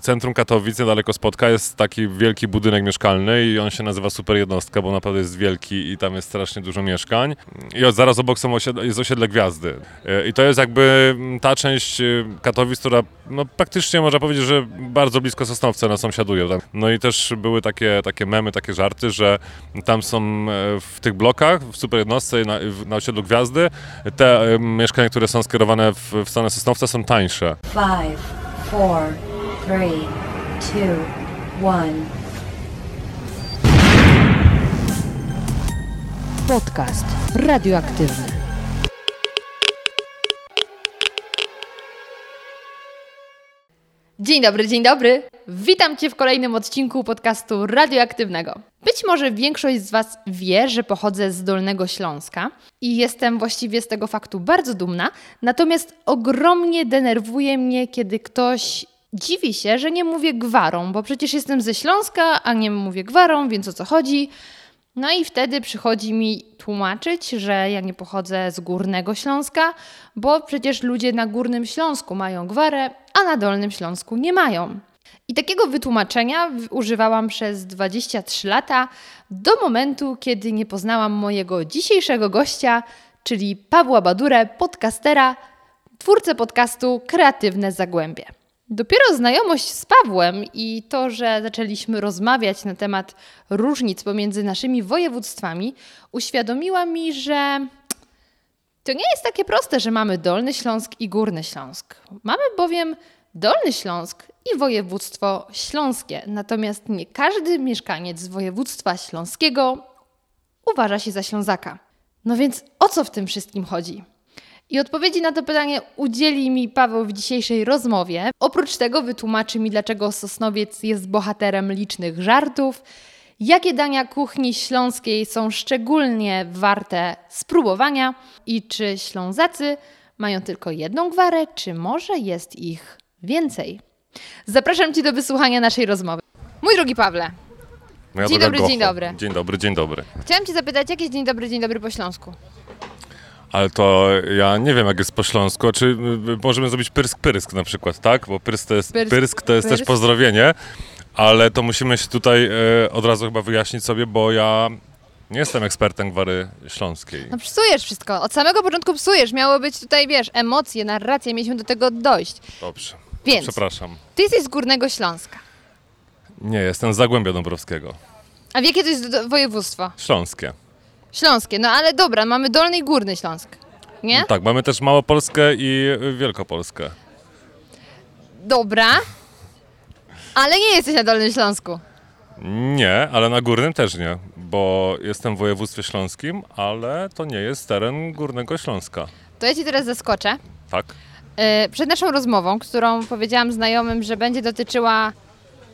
centrum Katowic, niedaleko Spotka, jest taki wielki budynek mieszkalny i on się nazywa Super Jednostka, bo naprawdę jest wielki i tam jest strasznie dużo mieszkań. I zaraz obok są osiedle, jest osiedle Gwiazdy. E, I to jest jakby ta część e, Katowic, która no, praktycznie można powiedzieć, że bardzo blisko Sosnowce nas sąsiadują. Tak? No i też były takie, takie memy, takie żarty, że tam są e, w tych blokach, w Super Jednostce na, na osiedlu Gwiazdy, te mieszkania, które są skierowane w, w stronę Sosnowca są tańsze. Five, four, three, two, one. Podcast radioaktywny. Dzień dobry, dzień dobry. Witam Cię w kolejnym odcinku podcastu radioaktywnego. Być może większość z Was wie, że pochodzę z Dolnego Śląska i jestem właściwie z tego faktu bardzo dumna, natomiast ogromnie denerwuje mnie, kiedy ktoś dziwi się, że nie mówię gwarą, bo przecież jestem ze Śląska, a nie mówię gwarą, więc o co chodzi? No i wtedy przychodzi mi tłumaczyć, że ja nie pochodzę z Górnego Śląska, bo przecież ludzie na Górnym Śląsku mają gwarę, a na Dolnym Śląsku nie mają. I takiego wytłumaczenia używałam przez 23 lata do momentu, kiedy nie poznałam mojego dzisiejszego gościa, czyli Pawła Badurę, podcastera, twórcę podcastu Kreatywne Zagłębie. Dopiero znajomość z Pawłem i to, że zaczęliśmy rozmawiać na temat różnic pomiędzy naszymi województwami, uświadomiła mi, że to nie jest takie proste, że mamy Dolny Śląsk i Górny Śląsk. Mamy bowiem Dolny Śląsk i województwo śląskie. Natomiast nie każdy mieszkaniec z województwa śląskiego uważa się za Ślązaka. No więc o co w tym wszystkim chodzi? I odpowiedzi na to pytanie udzieli mi Paweł w dzisiejszej rozmowie. Oprócz tego wytłumaczy mi, dlaczego Sosnowiec jest bohaterem licznych żartów, jakie dania kuchni śląskiej są szczególnie warte spróbowania i czy Ślązacy mają tylko jedną gwarę, czy może jest ich więcej. Zapraszam Cię do wysłuchania naszej rozmowy. Mój drogi Pawle. Moja dzień dobry, dzień dobry. Dzień dobry, dzień dobry. Chciałam Cię zapytać, jak jest dzień dobry, dzień dobry po śląsku? Ale to ja nie wiem, jak jest po śląsku. Czy y, możemy zrobić pyrsk-pyrsk na przykład, tak? Bo pyrsk to jest, to jest też pozdrowienie, ale to musimy się tutaj e, od razu chyba wyjaśnić sobie, bo ja nie jestem ekspertem gwary śląskiej. No psujesz wszystko. Od samego początku psujesz. Miało być tutaj, wiesz, emocje, narracja, mieliśmy do tego dojść. Dobrze. Więc, Przepraszam. Ty jesteś z Górnego Śląska. Nie, jestem z Zagłębia Dąbrowskiego. A w jakie to jest województwo? Śląskie. Śląskie, no ale dobra, mamy Dolny i Górny Śląsk, nie? No tak, mamy też Małopolskę i Wielkopolskę. Dobra, ale nie jesteś na Dolnym Śląsku. Nie, ale na Górnym też nie, bo jestem w województwie śląskim, ale to nie jest teren Górnego Śląska. To ja Ci teraz zaskoczę. Tak. Yy, przed naszą rozmową, którą powiedziałam znajomym, że będzie dotyczyła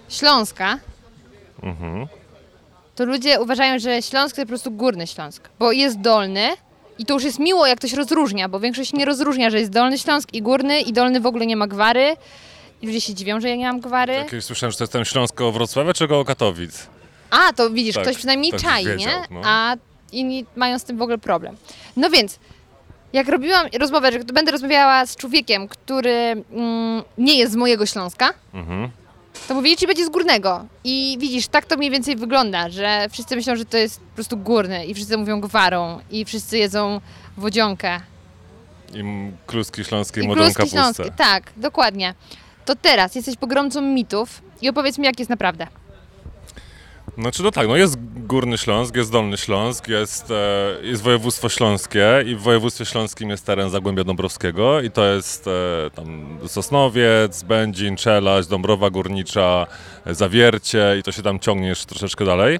Śląska, mhm to ludzie uważają, że Śląsk to po prostu górny Śląsk, bo jest dolny i to już jest miło, jak ktoś rozróżnia, bo większość nie rozróżnia, że jest dolny Śląsk i górny i dolny w ogóle nie ma gwary. I ludzie się dziwią, że ja nie mam gwary. Tak, jak słyszałem, że to jest ten Śląsk koło Wrocławia czy koło Katowic? A, to widzisz, tak, ktoś przynajmniej czai, wiedział, nie? No. A inni mają z tym w ogóle problem. No więc, jak robiłam rozmowę, że będę rozmawiała z człowiekiem, który mm, nie jest z mojego Śląska, mhm to mówili ci będzie z górnego. I widzisz, tak to mniej więcej wygląda, że wszyscy myślą, że to jest po prostu górny i wszyscy mówią gwarą i wszyscy jedzą wodzionkę. I kluski śląskie i, i kluski kapustę. śląskie, tak, dokładnie. To teraz jesteś pogromcą mitów i opowiedz mi, jak jest naprawdę. Znaczy no tak, no jest Górny Śląsk, jest Dolny Śląsk, jest, e, jest województwo śląskie i w województwie śląskim jest teren Zagłębia Dąbrowskiego i to jest e, tam Sosnowiec, Będzin, Czelaś, Dąbrowa Górnicza, Zawiercie i to się tam ciągnie jeszcze troszeczkę dalej.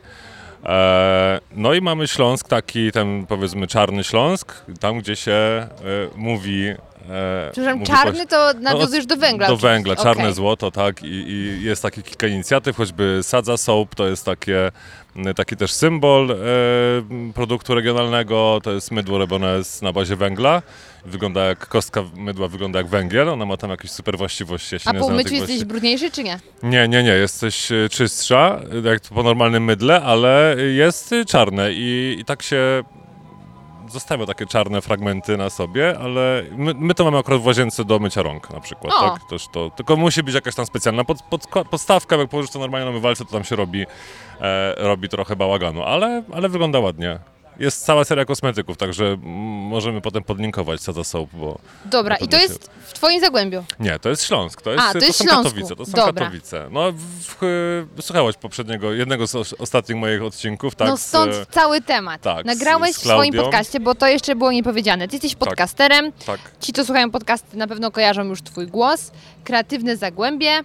E, no i mamy Śląsk, taki ten powiedzmy czarny Śląsk, tam gdzie się e, mówi E, Przepraszam, czarny to nawiązujesz no, do węgla. Do węgla, czarne złoto, tak. I, I, jest takie kilka inicjatyw, choćby Sadza Soap to jest takie, taki też symbol e, produktu regionalnego, to jest mydło robione na bazie węgla. Wygląda jak kostka mydła, wygląda jak węgiel, ona ma tam jakieś super właściwości. A po myciu jesteś brudniejszy czy nie? Nie, nie, nie, jesteś e, czystsza, jak po normalnym mydle, ale jest czarne i, i tak się zostawia takie czarne fragmenty na sobie, ale my, my to mamy akurat w łazience do mycia rąk na przykład, O. tak? Też to, tylko musi być jakaś tam specjalna pod, pod, podstawka, jak położysz to normalnie na mywalce, to tam się robi, e, robi trochę bałaganu, ale, ale wygląda ładnie. Jest cała seria kosmetyków, także możemy potem podlinkować co to są, bo... Dobra, i to pewno jest w Twoim Zagłębiu. Nie, to jest Śląsk, to, jest, A, to jest są Śląsku. Katowice, to są Dobra. Katowice. No, w, słuchałaś poprzedniego, jednego z os- ostatnich moich odcinków, tak? no z, stąd e, cały temat. tak, z- Nagrałeś z w swoim podcaście, bo to jeszcze było niepowiedziane. Ty jesteś podcasterem. tak. Ci, co słuchają podcasty, na pewno kojarzą już Twój głos. Kreatywne Zagłębie.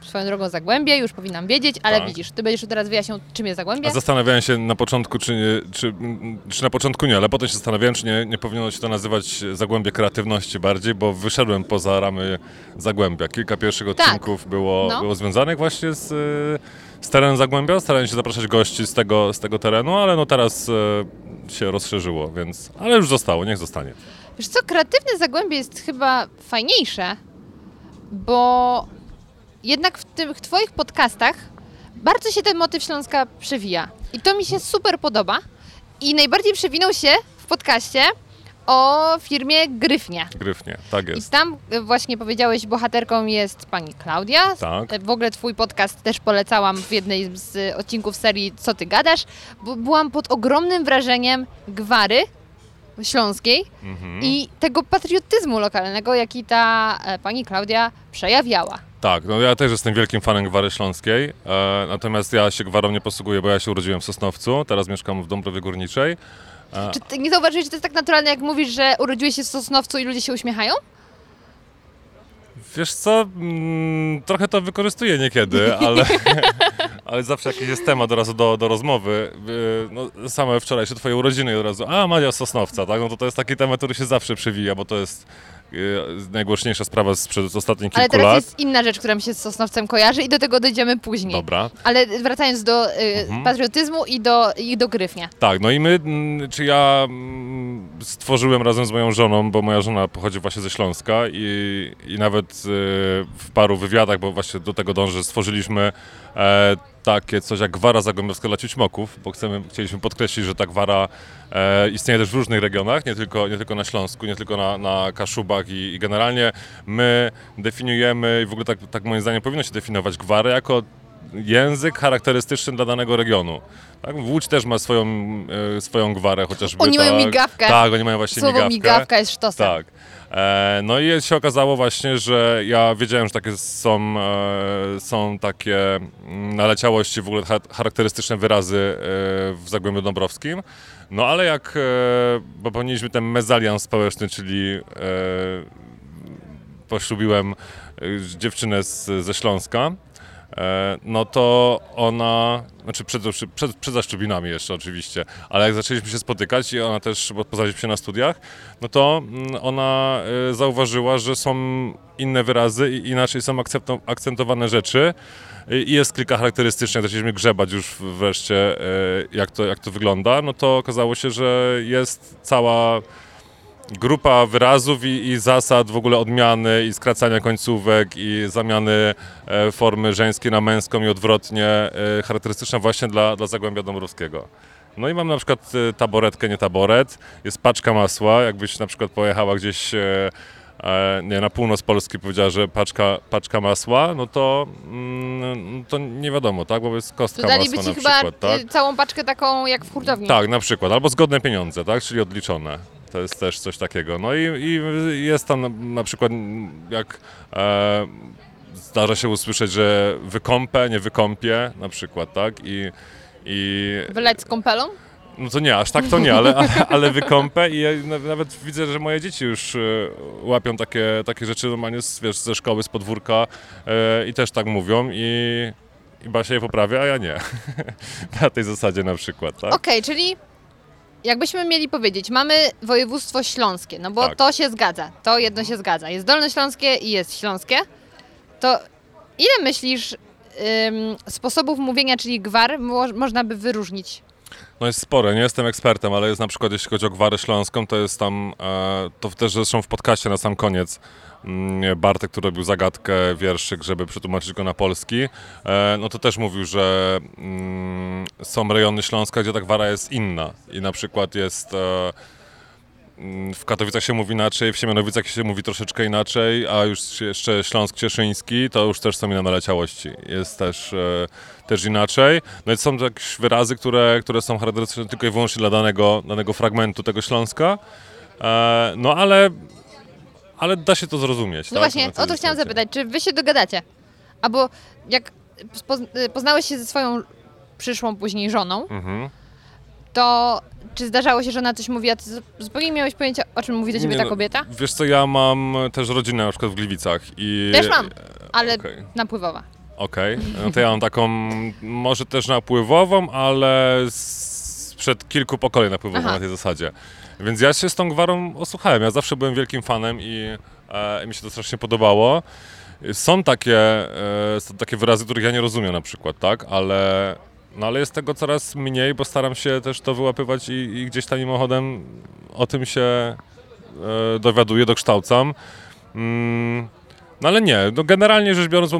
Swoją drogą Zagłębie, już powinnam wiedzieć, ale Tak. widzisz, Ty będziesz teraz wyjaśniał, czym jest Zagłębie. A zastanawiałem się na początku, czy, nie, czy, czy na początku nie, ale potem się zastanawiałem, czy nie, nie powinno się to nazywać Zagłębie Kreatywności bardziej, bo wyszedłem poza ramy Zagłębia. Kilka pierwszych Tak. odcinków było, No. było związanych właśnie z, y, z terenem Zagłębia. Starałem się zapraszać gości z tego, z tego terenu, ale no teraz y, się rozszerzyło, więc... Ale już zostało, niech zostanie. Wiesz co, kreatywne Zagłębie jest chyba fajniejsze, bo jednak w tych Twoich podcastach bardzo się ten motyw Śląska przewija. I to mi się super podoba. I najbardziej przewinął się w podcaście o firmie Gryfnia. Gryfnie, tak I jest. tam e, właśnie powiedziałeś, bohaterką jest pani Klaudia. Tak. E, W ogóle twój podcast też polecałam w jednej z e, odcinków serii Co ty gadasz, bo byłam pod ogromnym wrażeniem gwary śląskiej Mhm. i tego patriotyzmu lokalnego, jaki ta e, pani Klaudia przejawiała. Tak, no ja też jestem wielkim fanem Gwary Śląskiej, e, natomiast ja się Gwarą nie posługuję, bo ja się urodziłem w Sosnowcu, teraz mieszkam w Dąbrowie Górniczej. E, Czy ty nie zauważyłeś, że to jest tak naturalne, jak mówisz, że urodziłeś się w Sosnowcu i ludzie się uśmiechają? Wiesz co, mm, trochę to wykorzystuję niekiedy, ale, ale zawsze jakiś jest temat od razu do, do rozmowy. No, same wczorajsze twoje urodziny od razu, a Maria z Sosnowca, tak? No to to jest taki temat, który się zawsze przewija, bo to jest yy, najgłośniejsza sprawa sprzed ostatnich Ale kilku teraz lat. jest inna rzecz, która mi się z Sosnowcem kojarzy i do tego dojdziemy później. Dobra. Ale wracając do y, Mhm. patriotyzmu i do, i do gryfnia. Tak, no i my, czy ja stworzyłem razem z moją żoną, bo moja żona pochodzi właśnie ze Śląska i, i nawet y, w paru wywiadach, bo właśnie do tego dążę, stworzyliśmy e, takie coś jak gwara zagłębiowska dla ciućmoków, bo chcemy, chcieliśmy podkreślić, że ta gwara e, istnieje też w różnych regionach, nie tylko, nie tylko na Śląsku, nie tylko na, na Kaszubach i, i generalnie my definiujemy i w ogóle tak, tak moim zdaniem powinno się definiować gwarę jako język charakterystyczny dla danego regionu. Tak? Łódź też ma swoją, e, swoją gwarę chociażby. Oni mają tak. migawkę. Tak, oni mają właśnie Słowo migawkę. migawka jest sztosem. Tak. E, no i się okazało właśnie, że ja wiedziałem, że takie są, e, są takie naleciałości, w ogóle cha- charakterystyczne wyrazy e, w Zagłębiu Dąbrowskim. No ale jak popełniliśmy ten mezalians społeczny, czyli poślubiłem dziewczynę z, ze Śląska, no to ona, znaczy przed, przed, przed zaszczepinami jeszcze oczywiście, ale jak zaczęliśmy się spotykać i ona też, bo poznaliśmy się na studiach, no to mm, ona e, zauważyła, że są inne wyrazy i inaczej są akcentowane rzeczy. I jest kilka charakterystycznych, zaczęliśmy grzebać już wreszcie, e, jak to, jak to wygląda, no to okazało się, że jest cała grupa wyrazów i, i zasad w ogóle odmiany i skracania końcówek i zamiany e, formy żeńskiej na męską i odwrotnie, e, charakterystyczna właśnie dla, dla Zagłębia Dąbrowskiego. No i mam na przykład e, taboretkę, nie taboret, jest paczka masła, jakbyś na przykład pojechała gdzieś e, e, nie, na północ Polski powiedziała, że paczka, paczka masła, no to, mm, to nie wiadomo, tak, bo jest kostka Dodaliby masła ci na chyba przykład, tak? y, całą paczkę taką jak w hurtowni. Tak, na przykład. Albo zgodne pieniądze, tak? Czyli odliczone. To jest też coś takiego. No i, i jest tam na, przykład, jak e, zdarza się usłyszeć, że wykąpę, nie wykąpię, na przykład, tak? I, i Wylać z kąpelą? no to nie, aż tak to nie, ale, ale, ale wykąpę i ja na- nawet widzę, że moje dzieci już e, łapią takie, takie rzeczy normalnie z, wiesz, ze szkoły, z podwórka e, i też tak mówią i, i Basia je poprawia, a ja nie. na tej zasadzie na przykład, tak? Okej, czyli jakbyśmy mieli powiedzieć, mamy województwo śląskie, no bo Tak. to się zgadza, to jedno się zgadza. Jest dolnośląskie i jest śląskie. To ile myślisz ym, sposobów mówienia, czyli gwar, mo można by wyróżnić? No jest spore, nie jestem ekspertem, ale jest na przykład, jeśli chodzi o gwarę śląską, to jest tam, e, to też zresztą w podcaście na sam koniec, Bartek, który robił zagadkę, wierszyk, żeby przetłumaczyć go na polski, e, no to też mówił, że mm, są rejony Śląska, gdzie ta gwara jest inna i na przykład jest... E, mm, w Katowicach się mówi inaczej, w Siemianowicach się mówi troszeczkę inaczej, a już jeszcze Śląsk Cieszyński to już też są inne naleciałości. Jest też, e, też inaczej. No i są jakieś wyrazy, które, które są charakterystyczne tylko i wyłącznie dla danego, danego fragmentu tego Śląska. No ale, ale da się to zrozumieć. No tak? właśnie, o to chciałam zapytać, czy wy się dogadacie? Albo jak y, poznałeś się ze swoją przyszłą później żoną, Mhm. to czy zdarzało się, że ona coś mówi, a ty zu- zupełnie nie miałeś pojęcia, o czym mówi do ciebie Nie ta no, kobieta? Wiesz co, ja mam też rodzinę na przykład w Gliwicach i... Też mam, ale okej. napływowa. Okej, no to ja mam taką może też napływową, ale sprzed kilku pokoleń napływową Aha. na tej zasadzie. Więc ja się z tą gwarą osłuchałem. Ja zawsze byłem wielkim fanem i e, mi się to strasznie podobało. Są takie, e, są takie wyrazy, których ja nie rozumiem na przykład, tak? Ale, no ale jest tego coraz mniej, bo staram się też to wyłapywać i, i gdzieś tam mimochodem o tym się e, dowiaduję, dokształcam. Mm, no ale nie, no generalnie rzecz biorąc,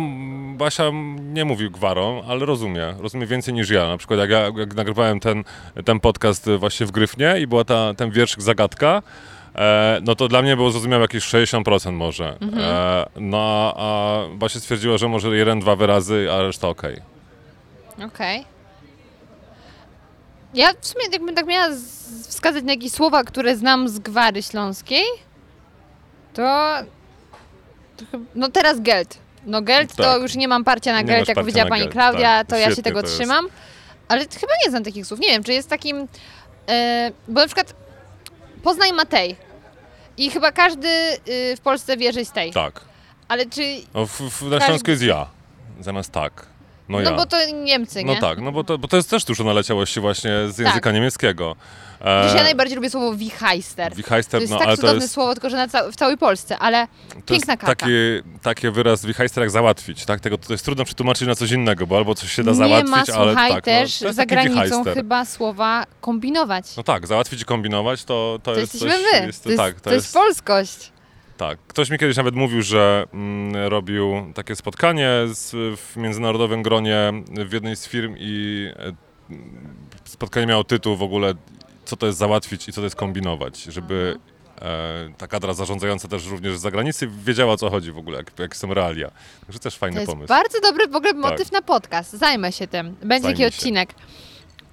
Basia nie mówi gwarą, ale rozumie, rozumie więcej niż ja. Na przykład jak ja jak nagrywałem ten, ten podcast właśnie w Gryfnie i była ta, ten wierszyk Zagadka, e, no to dla mnie było zrozumiałe jakieś 60% może. E, no a Basia stwierdziła, że może jeden, dwa wyrazy, a reszta okej. Okej. Ja w sumie jakbym tak miała wskazać na jakieś słowa, które znam z gwary śląskiej, to... to no teraz geld. No geld to Tak. już nie mam parcia na Nie geld, jak powiedziała pani geld, Klaudia, tak. to ja się Świetnie tego to trzymam. Ale chyba nie znam takich słów. Nie wiem, czy jest takim... E, bo na przykład Poznaj Matej. I chyba każdy y, w Polsce wie, że jest tej. Tak. Ale czy... No, w, w, na Śląsku jest ja, zamiast tak. No, No ja. bo to Niemcy, No nie? tak, no bo to, bo to jest też dużo naleciałości właśnie z języka niemieckiego. E, ja najbardziej lubię słowo. Wichheister, To jest no tak ale to jest, słowo, tylko że na ca- w całej Polsce, ale to piękna karta. taki, taki wyraz Wichheister jak załatwić, tak? Tego to jest trudno przetłumaczyć na coś innego, bo albo coś się da nie załatwić, ma, ale słuchaj, tak, też no, to jest za granicą chyba słowa kombinować. No tak, załatwić i kombinować to, to, to jest jesteśmy coś, my. Jest, to jest, tak, to jest polskość. Tak. Ktoś mi kiedyś nawet mówił, że mm, robił takie spotkanie z, w międzynarodowym gronie w jednej z firm i e, spotkanie miało tytuł w ogóle co to jest załatwić i co to jest kombinować, żeby e, ta kadra zarządzająca też również z zagranicy wiedziała o co chodzi w ogóle, jak, jakie są realia. Także też fajny To jest pomysł. Tak. bardzo dobry w ogóle motyw na podcast. Zajmę się tym. Będzie Zajmij taki się.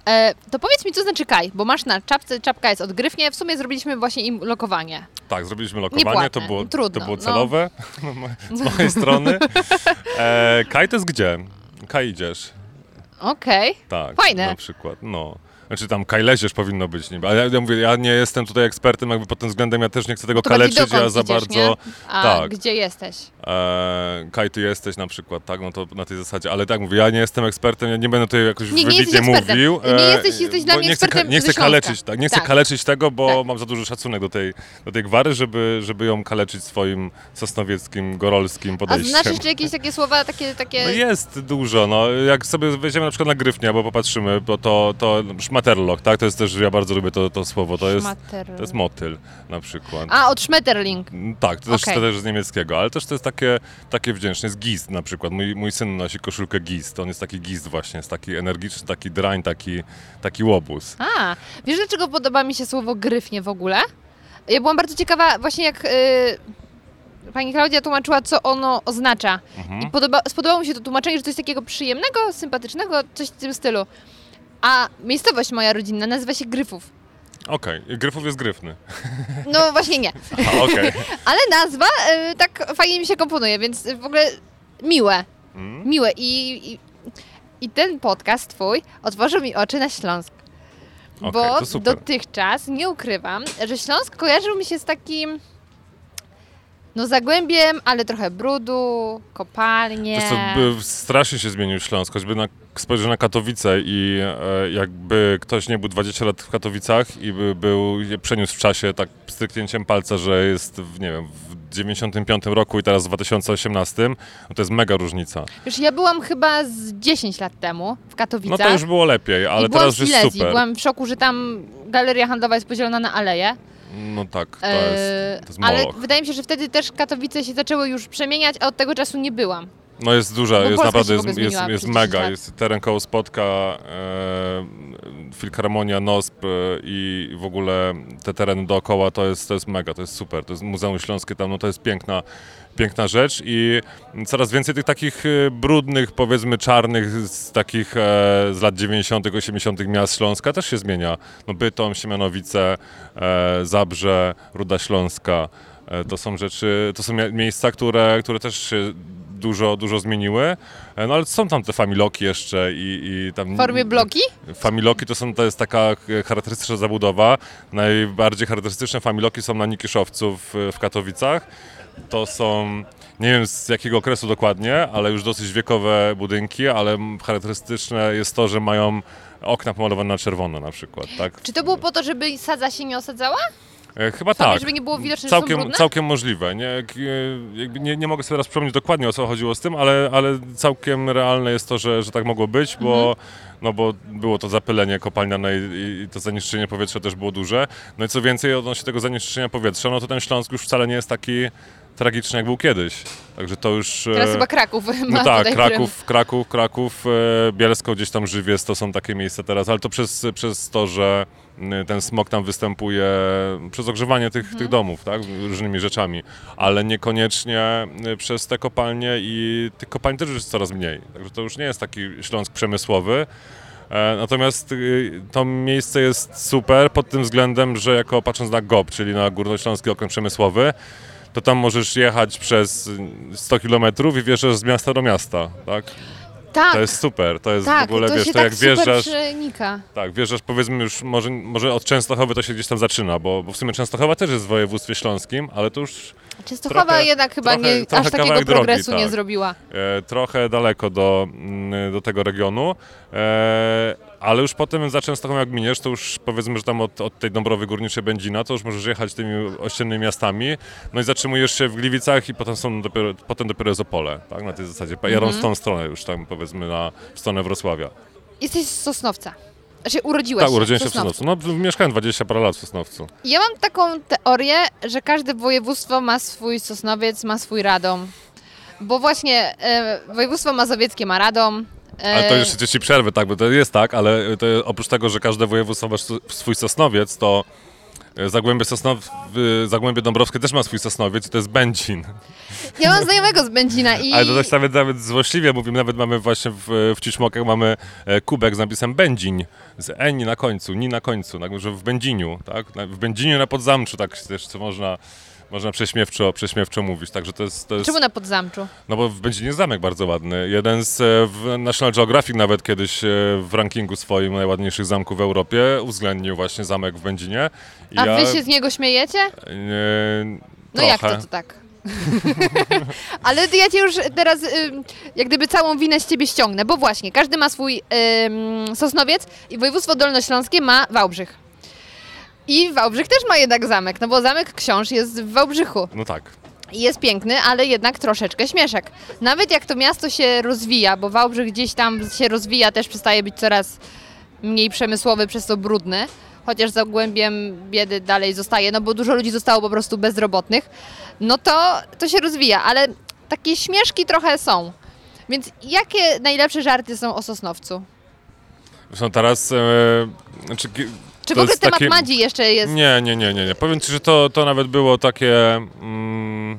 E, to powiedz mi, co znaczy kaj, bo masz na czapce, czapka jest odgrywnie, w sumie zrobiliśmy właśnie im lokowanie. Tak, zrobiliśmy lokowanie, to było, trudno, to było no. celowe z mojej strony. E, Kaj to jest gdzie? Kaj idziesz. Okej. Tak, Fajne. na przykład, no. Znaczy tam kajlezierz powinno być niby, ale ja, ja mówię, ja nie jestem tutaj ekspertem jakby pod tym względem, ja też nie chcę tego To bardziej kaleczyć, ja za idziesz, bardzo... Nie? A tak. gdzie jesteś? E, Kaj, ty jesteś na przykład, tak, no to na tej zasadzie, ale tak mówię, ja nie jestem ekspertem, ja nie będę tutaj jakoś Nie, nie wybitnie ekspertem. mówił. Nie jesteś- jesteś dla mnie nie chcę, Nie chcę kaleczyć, tak, nie chcę Tak. kaleczyć tego, bo Tak. mam za duży szacunek do tej, do tej gwary, żeby, żeby ją kaleczyć swoim sosnowieckim, gorolskim A podejściem. znasz jeszcze jakieś takie słowa, takie... takie... No jest dużo, no. Jak sobie weźmiemy na przykład na Gryfnie, bo popatrzymy, bo to, to szmaterlock, tak? To jest też, ja bardzo lubię to, to słowo, to jest, to jest motyl na przykład. A, od Schmetterling. Mm, Tak, to też, Okej. to też z niemieckiego, ale też to jest takie, takie wdzięczne. Jest gist na przykład. Mój, mój syn nosi koszulkę gist. On jest taki gist właśnie, jest taki energiczny, taki drań, taki, taki łobuz. A, wiesz dlaczego podoba mi się słowo gryfnie w ogóle? Ja byłam bardzo ciekawa właśnie jak y, pani Klaudia tłumaczyła, co ono oznacza. Mhm. I podoba, spodobało mi się to tłumaczenie, że jest takiego przyjemnego, sympatycznego, coś w tym stylu. A miejscowość moja rodzinna nazywa się Gryfów. Okej, Gryfów jest gryfny. No właśnie nie. Aha, okej. Ale nazwa y, tak fajnie mi się komponuje, więc w ogóle miłe. Mm. Miłe. I, i, I ten podcast twój otworzył mi oczy na Śląsk. Okej, Bo to super. dotychczas nie ukrywam, że Śląsk kojarzył mi się z takim no zagłębiem, ale trochę brudu, kopalnie. By- strasznie się zmienił Śląsk, choćby na, spojrzę na Katowice i e, jakby ktoś nie był 20 lat w Katowicach i by był, je przeniósł w czasie tak stryknięciem palca, że jest w, nie wiem, w 95 roku i teraz w 2018, no to jest mega różnica. Już ja byłam chyba z 10 lat temu w No Katowicach. to już było lepiej, ale teraz już jest super. Byłam w szoku, że tam galeria handlowa jest podzielona na aleje. No tak, to Eee, jest, to jest ale moloch. wydaje mi się, że wtedy też Katowice się zaczęły już przemieniać, a od tego czasu nie byłam. No jest duża, jest naprawdę, jest, jest, zmieniła jest mega, 10 lat. jest teren koło Spotka, e, Filharmonia, NOSP e, i w ogóle te tereny dookoła to jest, to jest mega, to jest super. To jest Muzeum Śląskie tam, no to jest piękna, piękna rzecz i coraz więcej tych takich e, brudnych, powiedzmy czarnych, z takich e, z lat 90., 80. miast Śląska też się zmienia. No Bytom, Siemianowice, e, Zabrze, Ruda Śląska. E, to są rzeczy, to są miejsca, które, które też się dużo, dużo zmieniły. No ale są tam te familoki jeszcze i, i tam... W formie bloki? Familoki to, są, to jest taka charakterystyczna zabudowa. Najbardziej charakterystyczne familoki są na Nikiszowcu w, w Katowicach. To są, nie wiem z jakiego okresu dokładnie, ale już dosyć wiekowe budynki, ale charakterystyczne jest to, że mają okna pomalowane na czerwono na przykład, tak? Czy to było po to, żeby sadza się nie osadzała? E, Chyba tak. żeby nie było widoczne, Całkiem, całkiem możliwe. Nie, e, nie, nie mogę sobie teraz przypomnieć dokładnie o co chodziło z tym, ale, ale całkiem realne jest to, że, że tak mogło być, bo, Mhm. no bo było to zapylenie kopalniane i, i to zanieczyszczenie powietrza też było duże. No i co więcej odnośnie tego zanieczyszczenia powietrza, no to ten Śląsk już wcale nie jest taki tragiczny jak był kiedyś. Także to już... e, Teraz chyba Kraków no tak, Kraków, Kraków, Kraków, e, Bielsko, gdzieś tam Żywiec, to są takie miejsca teraz, ale to przez, przez to, że ten smog tam występuje przez ogrzewanie tych, Mhm. tych domów, tak, różnymi rzeczami, ale niekoniecznie e, przez te kopalnie i tych kopalń też już jest coraz mniej, także to już nie jest taki Śląsk przemysłowy, Natomiast y, to miejsce jest super pod tym względem, że jako patrząc na GOP, czyli na Górnośląski Okręg Przemysłowy, to tam możesz jechać przez y, 100 km i wjeżdżasz z miasta do miasta, tak? Tak, To jest super, to jest tak, w ogóle, to wiesz, to tak jak wjeżdżasz, przenika. tak, wjeżdżasz powiedzmy już, może, może od Częstochowy to się gdzieś tam zaczyna, bo, bo w sumie Częstochowa też jest w województwie śląskim, ale to już Częstochowa trochę- jednak chyba trochę- nie, trochę aż takiego kawałek drogi, progresu nie tak. zrobiła. e, trochę daleko do, mm, do tego regionu, e, ale już potem za Częstochową jak miniesz, to już powiedzmy, że tam od, od tej Dąbrowy Górniczej Będzina, to już możesz jechać tymi ościennymi miastami, no i zatrzymujesz się w Gliwicach i potem są dopiero, potem dopiero jest Opole, tak, na tej zasadzie, jadąc Mhm. w tą stronę już tam powiedzmy na w stronę Wrocławia. Jesteś z Sosnowca. Znaczy urodziłeś Tak, urodziłem się w Sosnowcu. No, mieszkałem 20 parę lat w Sosnowcu. Ja mam taką teorię, że każde województwo ma swój Sosnowiec, ma swój Radom. Bo właśnie e, województwo mazowieckie ma Radom. E, Ale to już jeszcze ci przerwę, tak, bo to jest tak, ale oprócz tego, że każde województwo ma swój Sosnowiec, to e, Zagłębie, Sosnow... Zagłębie Dąbrowskie też ma swój Sosnowiec i to jest Będzin. Ja mam znajomego z Będzina i... Ale to tak nawet, nawet złośliwie mówimy, nawet mamy właśnie w, w Ciszmokach mamy e, kubek z napisem Będzin, z Eni na końcu, ni na końcu, tak, że w Będziniu, tak, w Będziniu na Podzamczu, tak też co można, można prześmiewczo, prześmiewczo mówić, także to jest, to jest Czemu na Podzamczu? no bo w Będzinie jest zamek bardzo ładny. Jeden z e, w National Geographic nawet kiedyś e, w rankingu swoim najładniejszych zamków w Europie uwzględnił właśnie zamek w Będzinie. I A ja, wy się z niego śmiejecie? e, No jak to, to tak? Ale ja cię już teraz ym, jak gdyby całą winę z ciebie ściągnę, bo właśnie każdy ma swój ym, Sosnowiec i województwo dolnośląskie ma Wałbrzych. I Wałbrzych też ma jednak zamek, no bo zamek książ jest w Wałbrzychu. No tak. I jest piękny, ale jednak troszeczkę śmieszek. Nawet jak to miasto się rozwija, bo Wałbrzych gdzieś tam się rozwija, też przestaje być coraz mniej przemysłowy, przez to brudny, chociaż zagłębiem biedy dalej zostaje, no bo dużo ludzi zostało po prostu bezrobotnych, no to, to się rozwija, ale takie śmieszki trochę są. Więc jakie najlepsze żarty są o Sosnowcu? Zresztą teraz... E, znaczy, Czy w ogóle temat takie- Madzi jeszcze jest? Nie, nie, nie, nie, nie. Powiem ci, że to, to nawet było takie... Mm,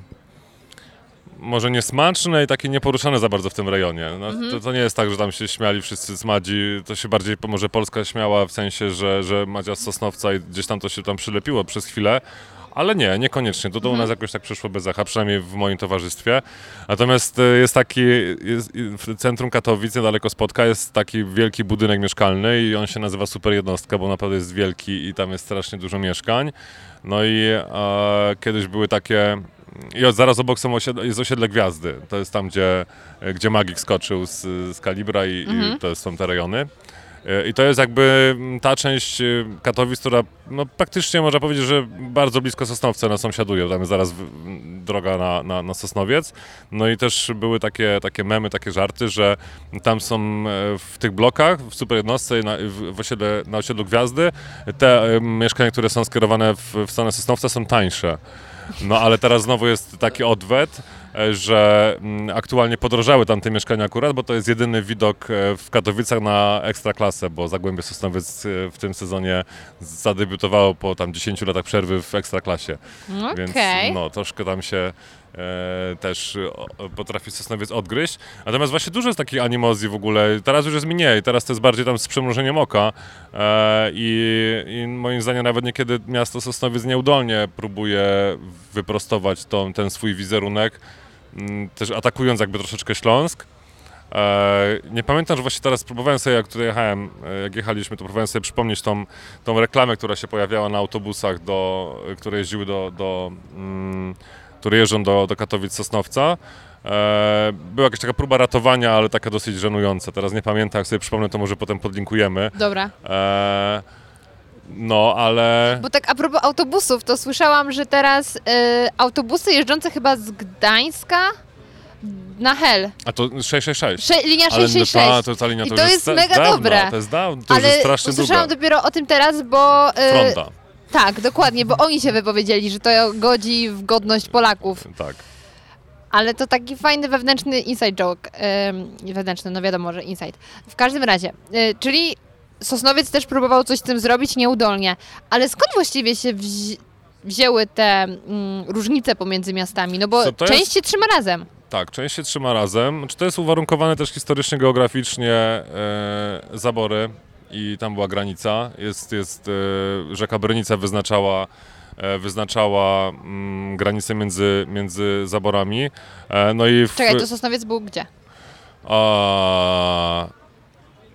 może niesmaczne i takie nieporuszane za bardzo w tym rejonie. No, Mhm. to, to nie jest tak, że tam się śmiali wszyscy z Madzi. To się bardziej może Polska śmiała w sensie, że, że Madzia z Sosnowca i gdzieś tam to się tam przylepiło przez chwilę. Ale nie, niekoniecznie. To, u Mhm. nas jakoś tak przeszło bez echa, przynajmniej w moim towarzystwie. Natomiast e, jest taki, jest, w centrum Katowic, niedaleko Spotka, jest taki wielki budynek mieszkalny i on się nazywa Super Jednostka, bo naprawdę jest wielki i tam jest strasznie dużo mieszkań. No i e, kiedyś były takie... I zaraz obok są osiedle, jest osiedle Gwiazdy. To jest tam, gdzie, gdzie Magik skoczył z, z kalibra i, i to są te rejony. E, I to jest jakby mm, ta część e, Katowic, która no, praktycznie można powiedzieć, że bardzo blisko Sosnowca nas sąsiaduje. Tam jest zaraz droga na, na, na Sosnowiec. No i też były takie, takie memy, takie żarty, że tam są e, w tych blokach, w super jednostce, na, w, osiedle, na osiedlu Gwiazdy, te mieszkania, które są skierowane w, w stronę Sosnowca są tańsze. No ale teraz znowu jest taki odwet, że mm, aktualnie podrożały tam te mieszkania akurat, bo to jest jedyny widok e, w Katowicach na ekstraklasę, bo Zagłębie Sosnowiec e, w tym sezonie zadebiutowało po tam 10 latach przerwy w ekstraklasie. Więc Okej. no, troszkę tam się e, też o, potrafi Sosnowiec odgryźć. Natomiast właśnie dużo jest takich animozji w ogóle. Teraz już jest mniej, teraz to jest bardziej tam z przymrużeniem oka e, i, i moim zdaniem nawet niekiedy miasto Sosnowiec nieudolnie próbuje wyprostować tą, ten swój wizerunek, m, też atakując jakby troszeczkę Śląsk. E, nie pamiętam, że właśnie teraz próbowałem sobie, jak tutaj jechałem, e, jak jechaliśmy, to próbowałem sobie przypomnieć tą, tą reklamę, która się pojawiała na autobusach, do, które jeździły do, do mm, które jeżdżą do, do Katowic Sosnowca. E, była jakaś taka próba ratowania, ale taka dosyć żenująca. Teraz nie pamiętam, jak sobie przypomnę, to może potem podlinkujemy. Dobra. E, no, ale... Bo tak a propos autobusów, to słyszałam, że teraz y, autobusy jeżdżące chyba z Gdańska na Hel. A to 666. Sze- linia Ale 666. ta, to ta linia I to, to jest da- mega dobre. To jest dawno, to Ale jest strasznie usłyszałam długo. dopiero o tym teraz, bo... y, Fronta, Tak, dokładnie, bo oni się wypowiedzieli, że to godzi w godność Polaków. tak. Ale to taki fajny wewnętrzny inside joke. Wewnętrzny, no wiadomo, że inside. W każdym razie, y, czyli Sosnowiec też próbował coś z tym zrobić nieudolnie. Ale skąd właściwie się wzi- wzięły te mm, różnice pomiędzy miastami? No bo część jest? się trzyma razem. Tak, część się trzyma razem. Czy to jest uwarunkowane też historycznie, geograficznie e, zabory i tam była granica. Jest, jest e, rzeka Brynica wyznaczała, e, wyznaczała mm, granicę między, między zaborami. E, no i w, Czekaj, to Sosnowiec był gdzie? a,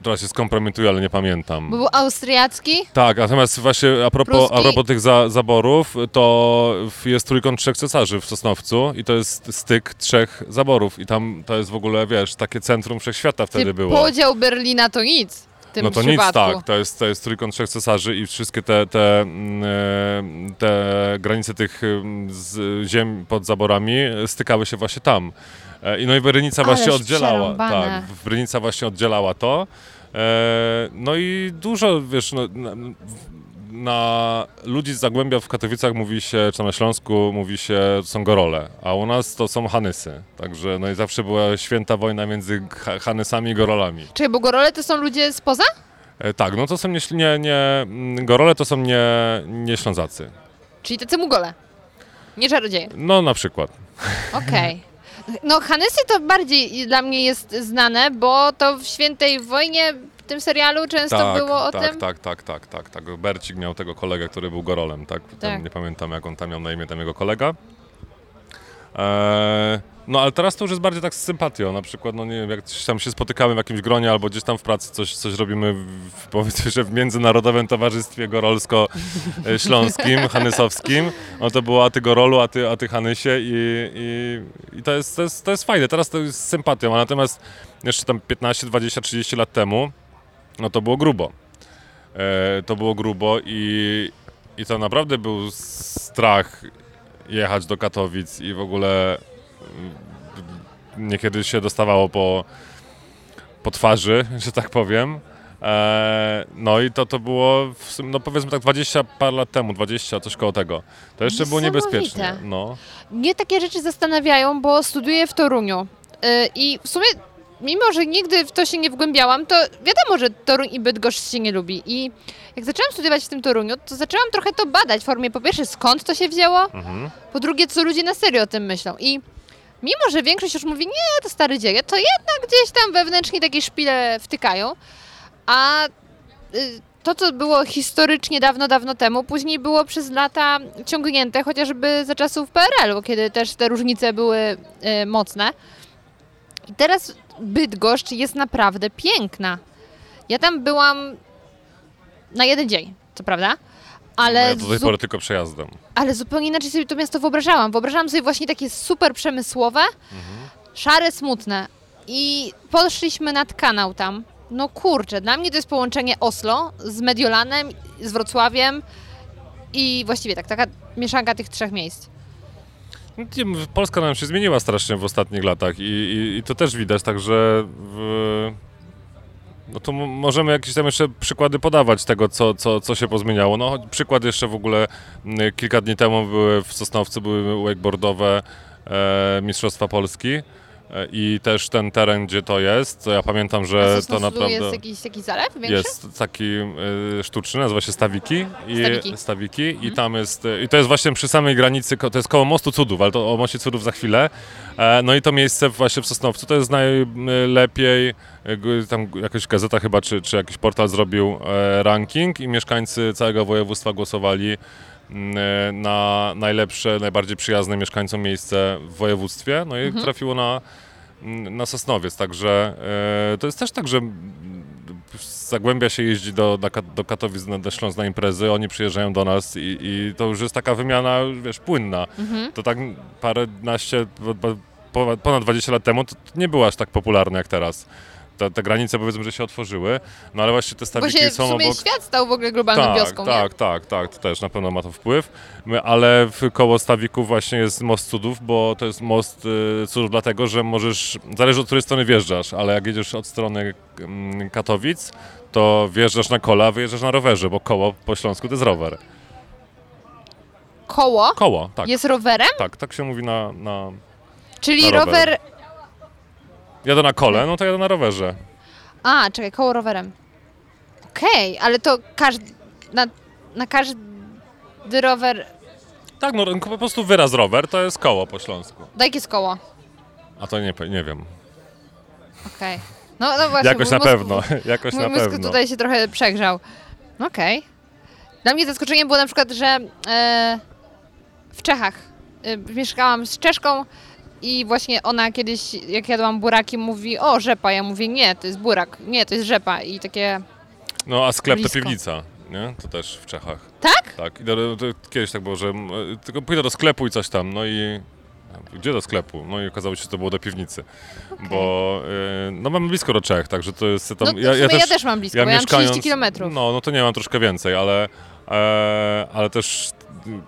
teraz się skompromituję, ale nie pamiętam. Bo był austriacki? Tak, natomiast właśnie a propos, a propos tych za, zaborów, to jest trójkąt trzech cesarzy w Sosnowcu i to jest styk trzech zaborów i tam to jest w ogóle, wiesz, takie centrum wszechświata wtedy Ty, było. Podział Berlina to nic tym No to przypadku. nic, tak, to jest, to jest trójkąt trzech cesarzy i wszystkie te, te, mm, e, te granice tych mm, ziem pod zaborami stykały się właśnie tam. E, I no i Brynica Ależ właśnie oddzielała, tak, Brynica właśnie oddzielała to. E, No i dużo, wiesz, no, na, ludzi z Zagłębia w Katowicach mówi się, czy na Śląsku mówi się, są gorole, a u nas to są Hanysy. Także no i zawsze była święta wojna między Ha- Hanysami i gorolami. Czekaj, bo Gorole to są ludzie spoza? E, Tak, no to są nie, nie, nie mm, Gorole to są nie, nie Ślązacy. Czyli tacy Mugole. Nie czarodzieje. No na przykład. Okej. No Hanysy to bardziej dla mnie jest znane, bo to w Świętej Wojnie w tym serialu często tak, było o tak, tym. tak, tak, tak, tak, tak. Bercik miał tego kolegę, który był Gorolem, tak? Tak. Nie pamiętam jak on tam miał na imię, tam jego kolega. E, no ale teraz to już jest bardziej tak z sympatią, na przykład, no nie wiem, jak tam się spotykamy w jakimś gronie albo gdzieś tam w pracy coś, coś robimy, w, powiedzmy, że w Międzynarodowym Towarzystwie Gorolsko-Śląskim, Hanysowskim, no to było a ty Gorolu, a ty, a ty Hanysie i, i, i to, jest, to, jest, to jest fajne, teraz to jest z sympatią, a natomiast jeszcze tam 15, 20, 30 lat temu, no to było grubo. E, to było grubo i, i to naprawdę był strach jechać do Katowic i w ogóle mm, niekiedy się dostawało po, po twarzy, że tak powiem. E, no i to, to było, w no powiedzmy tak 20 par lat temu, 20, coś koło tego. To jeszcze było Niesamowite. niebezpiecznie. No. Mnie takie rzeczy zastanawiają, bo studiuję w Toruniu. Yy, I w sumie, mimo że nigdy w to się nie wgłębiałam, to wiadomo, że Toruń i Bydgoszcz się nie lubi. I jak zaczęłam studiować w tym Toruniu, to zaczęłam trochę to badać w formie, po pierwsze, skąd to się wzięło, Mhm. po drugie, co ludzie na serio o tym myślą. I mimo, że większość już mówi, nie, to stare dzieje, to jednak gdzieś tam wewnętrznie takie szpile wtykają. A y, to, co było historycznie dawno, dawno temu, później było przez lata ciągnięte, chociażby za czasów PRL-u, kiedy też te różnice były y, mocne. I teraz Bydgoszcz jest naprawdę piękna. Ja tam byłam na jeden dzień, co prawda, ale, No ja do tej pory tylko przejazdem. ale zupełnie inaczej sobie to miasto wyobrażałam. Wyobrażałam sobie właśnie takie super przemysłowe, szare, smutne. I poszliśmy nad kanał tam. No kurczę, dla mnie to jest połączenie Oslo z Mediolanem, z Wrocławiem i właściwie tak, taka mieszanka tych trzech miejsc. Polska nam się zmieniła strasznie w ostatnich latach i, i, i to też widać, także w, No to możemy jakieś tam jeszcze przykłady podawać tego, co, co, co się pozmieniało. No przykład jeszcze w ogóle kilka dni temu były w Sosnowcu były wakeboardowe e, Mistrzostwa Polski i też ten teren, gdzie to jest, to ja pamiętam, że to naprawdę jest jakiś taki zalew większy? jest taki e, sztuczny, nazywa się Stawiki. I, Stawiki. Stawiki i tam jest, e, i to jest właśnie przy samej granicy, to jest koło Mostu Cudów, ale to o Moście Cudów za chwilę. E, No i to miejsce właśnie w Sosnowcu to jest najlepiej, e, tam jakaś gazeta chyba, czy, czy jakiś portal zrobił e, ranking i mieszkańcy całego województwa głosowali e, na najlepsze, najbardziej przyjazne mieszkańcom miejsce w województwie, no i Mhm. trafiło na, mm, na Sosnowiec, także e, to jest też tak, że Zagłębia się jeździ do, do, Kat- do Katowic na, Śląsk na imprezy, oni przyjeżdżają do nas i, i to już jest taka wymiana, wiesz, płynna. Mhm. To tak paręnaście, po- po- ponad 20 lat temu to nie było aż tak popularne jak teraz. Te, te granice powiedzmy, że się otworzyły, no ale właśnie te Bo stawiki się w są sumie obok... świat stał w ogóle globalną Tak, wioską, tak, nie? tak, tak, to też na pewno ma to wpływ, My- ale w koło Stawików właśnie jest most cudów, bo to jest most y, cudów dlatego, że możesz, zależy od której strony wjeżdżasz, ale jak jedziesz od strony mm, Katowic, to wjeżdżasz na kola, a wyjeżdżasz na rowerze, bo koło po śląsku to jest rower. Koło Koło, tak, jest rowerem? tak, tak się mówi na, na... Czyli Na rower. rower... Jadę na kole, no to jadę na rowerze. A, czekaj, koło rowerem. Okej, ale to każdy... Na, na każdy rower... Tak, no po prostu wyraz rower to jest koło po śląsku. Daj jest koło. A to nie, nie wiem. Okej. No, no właśnie. Jakoś mój na mózg- pewno, jakoś Mój na mózg pewno. tutaj się trochę przegrzał. Okej. Dla mnie zaskoczeniem było na przykład, że e, w Czechach e, mieszkałam z Czeszką i właśnie ona kiedyś, jak jadłam buraki, mówi, o, rzepa. Ja mówię, nie, to jest burak. Nie, to jest rzepa. I takie, No a sklep Blisko. to piwnica, nie? To też w Czechach. tak? Tak, idę do, to kiedyś tak było, że m, tylko pójdę do sklepu i coś tam, no i gdzie do sklepu? No i okazało się, że to było do piwnicy, bo y, no mamy blisko do Czech, także to jest tam... No to w sumie ja też mam blisko, bo ja mam 30 kilometrów. No, no to nie mam troszkę więcej, ale, e, ale też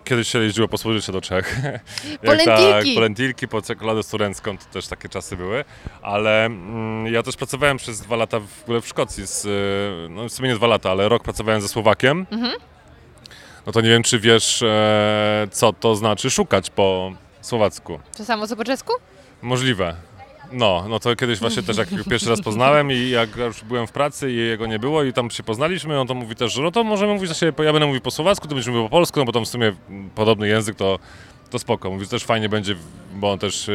kiedyś się jeździło posłużyć się do Czech. Po Jak Tak, lentilki. po lentilki, po czekoladę sturencką, to też takie czasy były, ale mm, ja też pracowałem przez dwa lata w ogóle w Szkocji, z, y, no w sumie nie dwa lata, ale rok pracowałem ze Słowakiem. Mhm. No to nie wiem, czy wiesz, e, co to znaczy szukać po słowacku. To samo co po czesku? Możliwe. No, no to kiedyś właśnie też jak pierwszy raz poznałem i jak już byłem w pracy i jego nie było i tam się poznaliśmy, on to mówi też, że no to możemy mówić za siebie, ja będę mówił po słowacku, ty będziesz mówił po polsku, no bo tam w sumie podobny język to, to spoko. Mówi, że też fajnie będzie, bo on też e,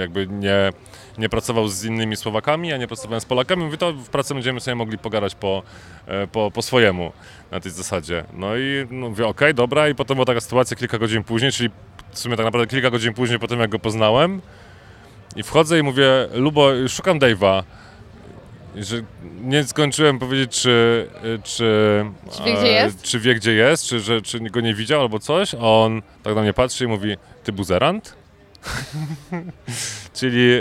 jakby nie, nie pracował z innymi Słowakami, ja nie pracowałem z Polakami. Mówi, to w pracy będziemy sobie mogli pogadać po, e, po, po swojemu na tej zasadzie. No i no, mówię, okej, dobra i potem była taka sytuacja kilka godzin później, czyli w sumie tak naprawdę kilka godzin później po tym, jak go poznałem, i wchodzę i mówię, Lubo, szukam Dave'a. Że nie skończyłem powiedzieć, czy, czy, Czy wie, gdzie e, jest? czy wie, gdzie jest, czy, że, czy go nie widział albo coś, a on tak na mnie patrzy i mówi, ty buzerant? Czyli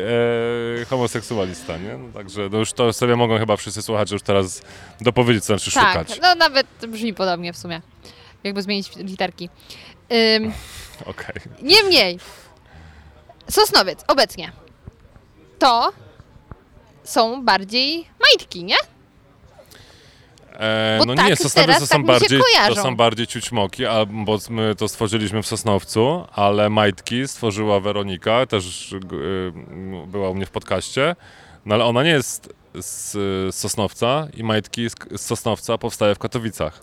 e, homoseksualista, nie? No, także no już to sobie mogą chyba wszyscy słuchać, już teraz dopowiedzieć, co znaczy Tak, szukać. no nawet brzmi podobnie w sumie. Jakby zmienić literki. Ym, Okej. Niemniej, Sosnowiec obecnie to są bardziej majtki, nie? E, no tak nie, Sosnowiec to tak są się bardziej, to są bardziej ciućmoki, a, bo my to stworzyliśmy w Sosnowcu, ale majtki stworzyła Weronika, też y, była u mnie w podcaście, no ale ona nie jest z, z Sosnowca i majtki z, z Sosnowca powstaje w Katowicach.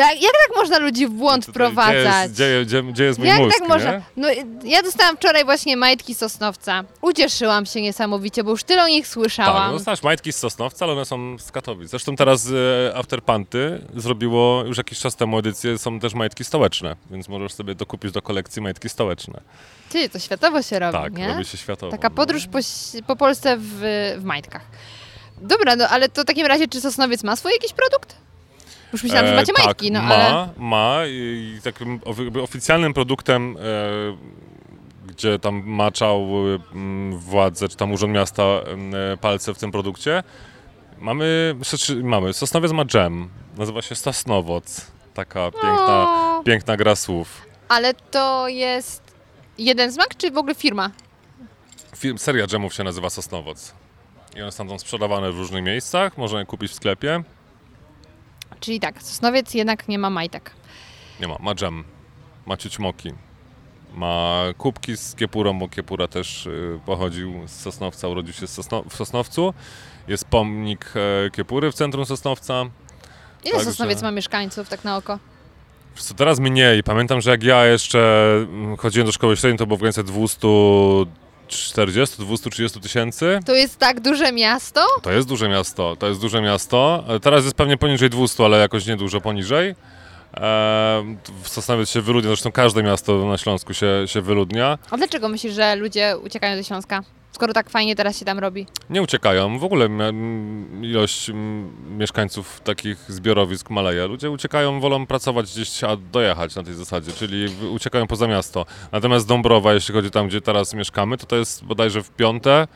Jak, jak tak można ludzi w błąd Tutaj wprowadzać? Gdzie jest, gdzie, gdzie, jest mój Jak mózg, tak można? No, ja dostałam wczoraj właśnie majtki Sosnowca. Ucieszyłam się niesamowicie, bo już tyle o nich Tak, słyszałam. no znasz, majtki z Sosnowca, ale one są z Katowic. Zresztą teraz e, Afterpanty zrobiło już jakiś czas temu edycję, są też majtki stołeczne, więc możesz sobie dokupić do kolekcji majtki stołeczne. Ty, to światowo się robi, Tak, nie? robi się światowo. Taka no. podróż po, po Polsce w, w majtkach. Dobra, no ale to w takim razie, czy Sosnowiec ma swój jakiś produkt? Już myślałam, że E, macie tak, majtki, no ma, ale... ma i takim oficjalnym produktem, e, gdzie tam maczał mm, władze, czy tam urząd miasta e, palce w tym produkcie, mamy, znaczy, mamy, Sosnowiec ma dżem, nazywa się Sosnowoc, taka piękna, O, piękna gra słów. ale to jest jeden smak, czy w ogóle firma? Film, seria dżemów się nazywa Sosnowoc. I one są tam sprzedawane w różnych miejscach, można je kupić w sklepie. Czyli tak, Sosnowiec jednak nie ma majtek. Nie ma, ma dżem, ma ciućmoki, ma kubki z kiepurą, bo kiepura też y, pochodził z Sosnowca, urodził się w Sosnowcu. Jest pomnik e, kiepury w centrum Sosnowca. Ile Także... Sosnowiec ma mieszkańców tak na oko? Co, teraz mniej. Pamiętam, że jak ja jeszcze mm, chodziłem do szkoły średniej, to było w granicach 200 40-230 tysięcy. To jest tak duże miasto? To jest duże miasto, to jest duże miasto. E, teraz jest pewnie poniżej 200, ale jakoś niedużo poniżej. E, w Sosnowiec się wyludnia, zresztą każde miasto na Śląsku się, się wyludnia. A dlaczego myślisz, że ludzie uciekają do Śląska? Skoro tak fajnie teraz się tam robi. Nie uciekają, w ogóle ilość mieszkańców takich zbiorowisk maleje. Ludzie uciekają, wolą pracować gdzieś, a dojechać na tej zasadzie, czyli uciekają poza miasto. Natomiast Dąbrowa, jeśli chodzi tam, gdzie teraz mieszkamy, to to jest bodajże w piąte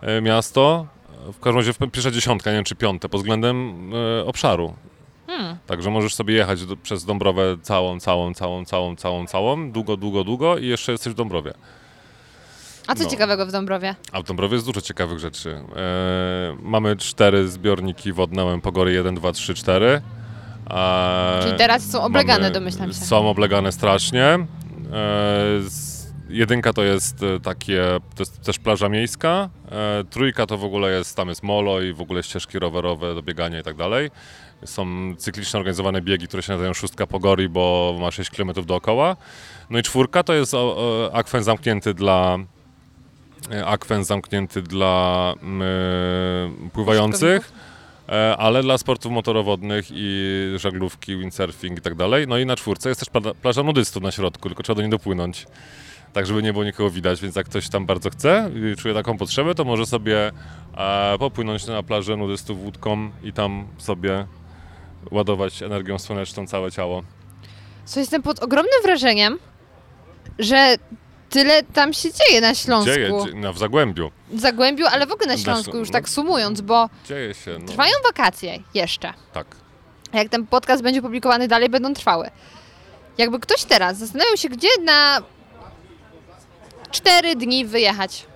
e, miasto, w każdym razie w pierwsza dziesiątka, nie wiem czy piąte, pod względem e, obszaru. Hmm. Także możesz sobie jechać do, przez Dąbrowę całą, całą, całą, całą, całą, całą, długo, długo, długo i jeszcze jesteś w Dąbrowie. A co No. ciekawego w Dąbrowie? A w Dąbrowie jest dużo ciekawych rzeczy. E, mamy cztery zbiorniki wodne, Pogory 1, 2, 3, 4. E, Czyli teraz są oblegane, mamy- domyślam się. Są oblegane strasznie. E, z, jedynka to jest e, takie, to jest też plaża miejska. E, trójka to w ogóle jest, tam jest molo i w ogóle ścieżki rowerowe do biegania i tak dalej. Są cyklicznie organizowane biegi, które się nazywają Szóstka Pogori, bo ma 6 km dookoła. No i czwórka to jest o, o, akwen zamknięty dla akwen zamknięty dla mm, pływających, e, ale dla sportów motorowodnych i żaglówki, windsurfing i tak dalej. No i na czwórce jest też pla- plaża nudystów na środku, tylko trzeba do niej dopłynąć. Tak, żeby nie było nikogo widać, więc jak ktoś tam bardzo chce i czuje taką potrzebę, to może sobie e, popłynąć na plażę nudystów łódką i tam sobie ładować energią słoneczną całe ciało. Co jestem pod ogromnym wrażeniem, że tyle tam się dzieje na Śląsku. Dzieje, dzie- no, w Zagłębiu. W Zagłębiu, ale w ogóle na Śląsku, Ślą- już no. tak sumując, bo Dzieje się. No, trwają wakacje jeszcze. Tak. Jak ten podcast będzie publikowany dalej, będą trwały. Jakby ktoś teraz zastanawiał się, gdzie na cztery dni wyjechać.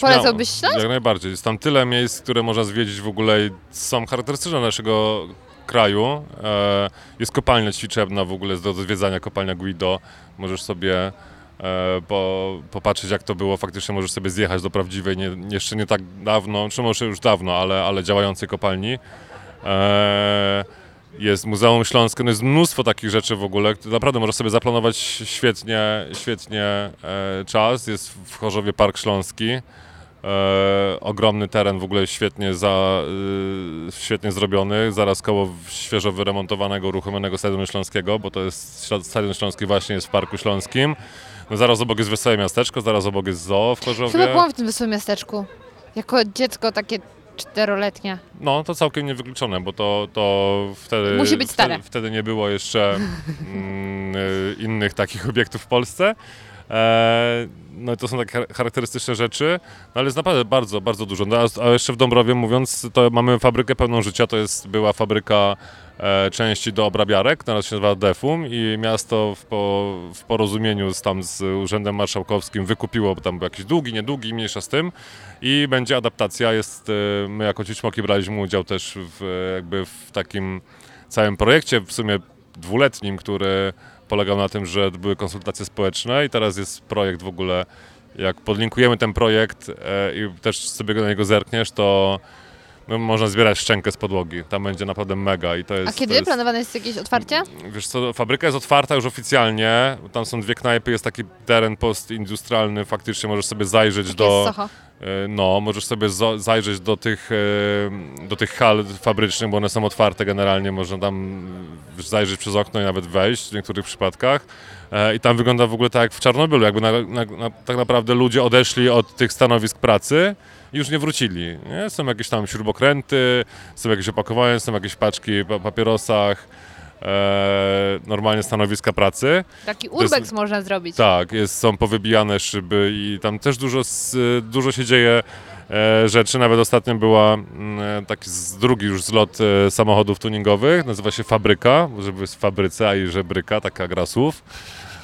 Polecałbyś Śląsk? Jak najbardziej. Jest tam tyle miejsc, które można zwiedzić w ogóle i są charakterystyczne naszego kraju. E, jest kopalnia ćwiczebna w ogóle, do zwiedzania kopalnia Guido. Możesz sobie e, po, popatrzeć jak to było. Faktycznie możesz sobie zjechać do prawdziwej, nie, jeszcze nie tak dawno, czy może już dawno, ale, ale działającej kopalni. E, jest Muzeum Śląskie, no jest mnóstwo takich rzeczy w ogóle. Naprawdę możesz sobie zaplanować świetnie, świetnie e, czas. Jest w Chorzowie Park Śląski. Ogromny teren w ogóle świetnie, za, świetnie zrobiony, zaraz koło świeżo wyremontowanego, uruchomionego Stadionu Śląskiego, bo to jest Stadion Śląski właśnie jest w Parku Śląskim. No zaraz obok jest Wesołe Miasteczko, zaraz obok jest zoo w Chorzowie. Chyba byłam w tym wesołym miasteczku. Jako dziecko takie czteroletnie. No, to całkiem niewykluczone, bo to, to wtedy... Musi być stare. Wtedy, wtedy nie było jeszcze mm, y, innych takich obiektów w Polsce. E, no i to są takie char- charakterystyczne rzeczy, no ale jest naprawdę bardzo, bardzo dużo. No, a- jeszcze w Dąbrowie mówiąc, to mamy fabrykę pełną życia, to jest, była fabryka części do obrabiarek, teraz się nazywa Defum i miasto w, po, w porozumieniu z, tam z Urzędem Marszałkowskim wykupiło, tam jakiś długi, niedługi, mniejsza z tym. I będzie adaptacja, jest, e, my jako Ciućmoki braliśmy udział też w, e, jakby w takim całym projekcie, w sumie dwuletnim, który polegał na tym, że były konsultacje społeczne i teraz jest projekt w ogóle, jak podlinkujemy ten projekt e, i też sobie na niego zerkniesz, to no, można zbierać szczękę z podłogi. Tam będzie naprawdę mega i to jest... A kiedy jest, planowane jest jakieś otwarcie? Wiesz co, fabryka jest otwarta już oficjalnie, tam są dwie knajpy, jest taki teren postindustrialny, faktycznie możesz sobie zajrzeć do... jest Soho? E, No, możesz sobie zajrzeć do tych, e, do tych hal fabrycznych, bo one są otwarte generalnie, można tam zajrzeć przez okno i nawet wejść w niektórych przypadkach. E, I tam wygląda w ogóle tak jak w Czarnobylu, jakby na, na, na, tak naprawdę ludzie odeszli od tych stanowisk pracy już nie wrócili. Nie? Są jakieś tam śrubokręty, są jakieś opakowania, są jakieś paczki po papierosach, e, normalnie stanowiska pracy. Taki jest- urbex można zrobić. Tak, jest, są powybijane szyby i tam też dużo, dużo się dzieje e, rzeczy. Nawet ostatnio była mm, taki z, drugi już zlot e, samochodów tuningowych, nazywa się Fabryka, żeby jest w fabryce, a i żebryka, taka gra słów.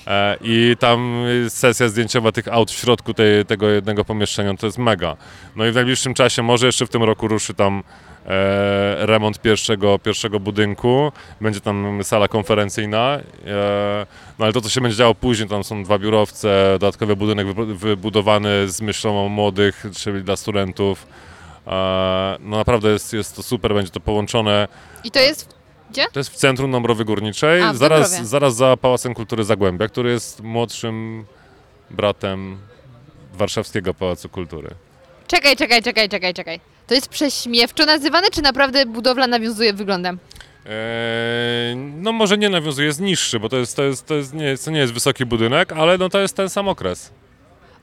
E, I tam sesja zdjęciowa tych aut w środku tej, tego jednego pomieszczenia to jest mega. No i w najbliższym czasie, może jeszcze w tym roku ruszy tam e, remont pierwszego, pierwszego budynku. Będzie tam sala konferencyjna. E, no ale to, co się będzie działo później, tam są dwa biurowce, dodatkowy budynek wybu- wybudowany z myślą o młodych, czyli dla studentów. E, no naprawdę jest, jest to super, będzie to połączone. I to jest gdzie? To jest w centrum Dąbrowy Górniczej, A, zaraz, Dąbrowie. zaraz za Pałacem Kultury Zagłębia, który jest młodszym bratem Warszawskiego Pałacu Kultury. Czekaj, czekaj, czekaj, czekaj, czekaj. To jest prześmiewczo nazywane, czy naprawdę budowla nawiązuje wyglądem? Eee, no może nie nawiązuje, jest niższy, bo to, jest, to, jest, to, jest, nie, to nie jest wysoki budynek, ale no to jest ten sam okres.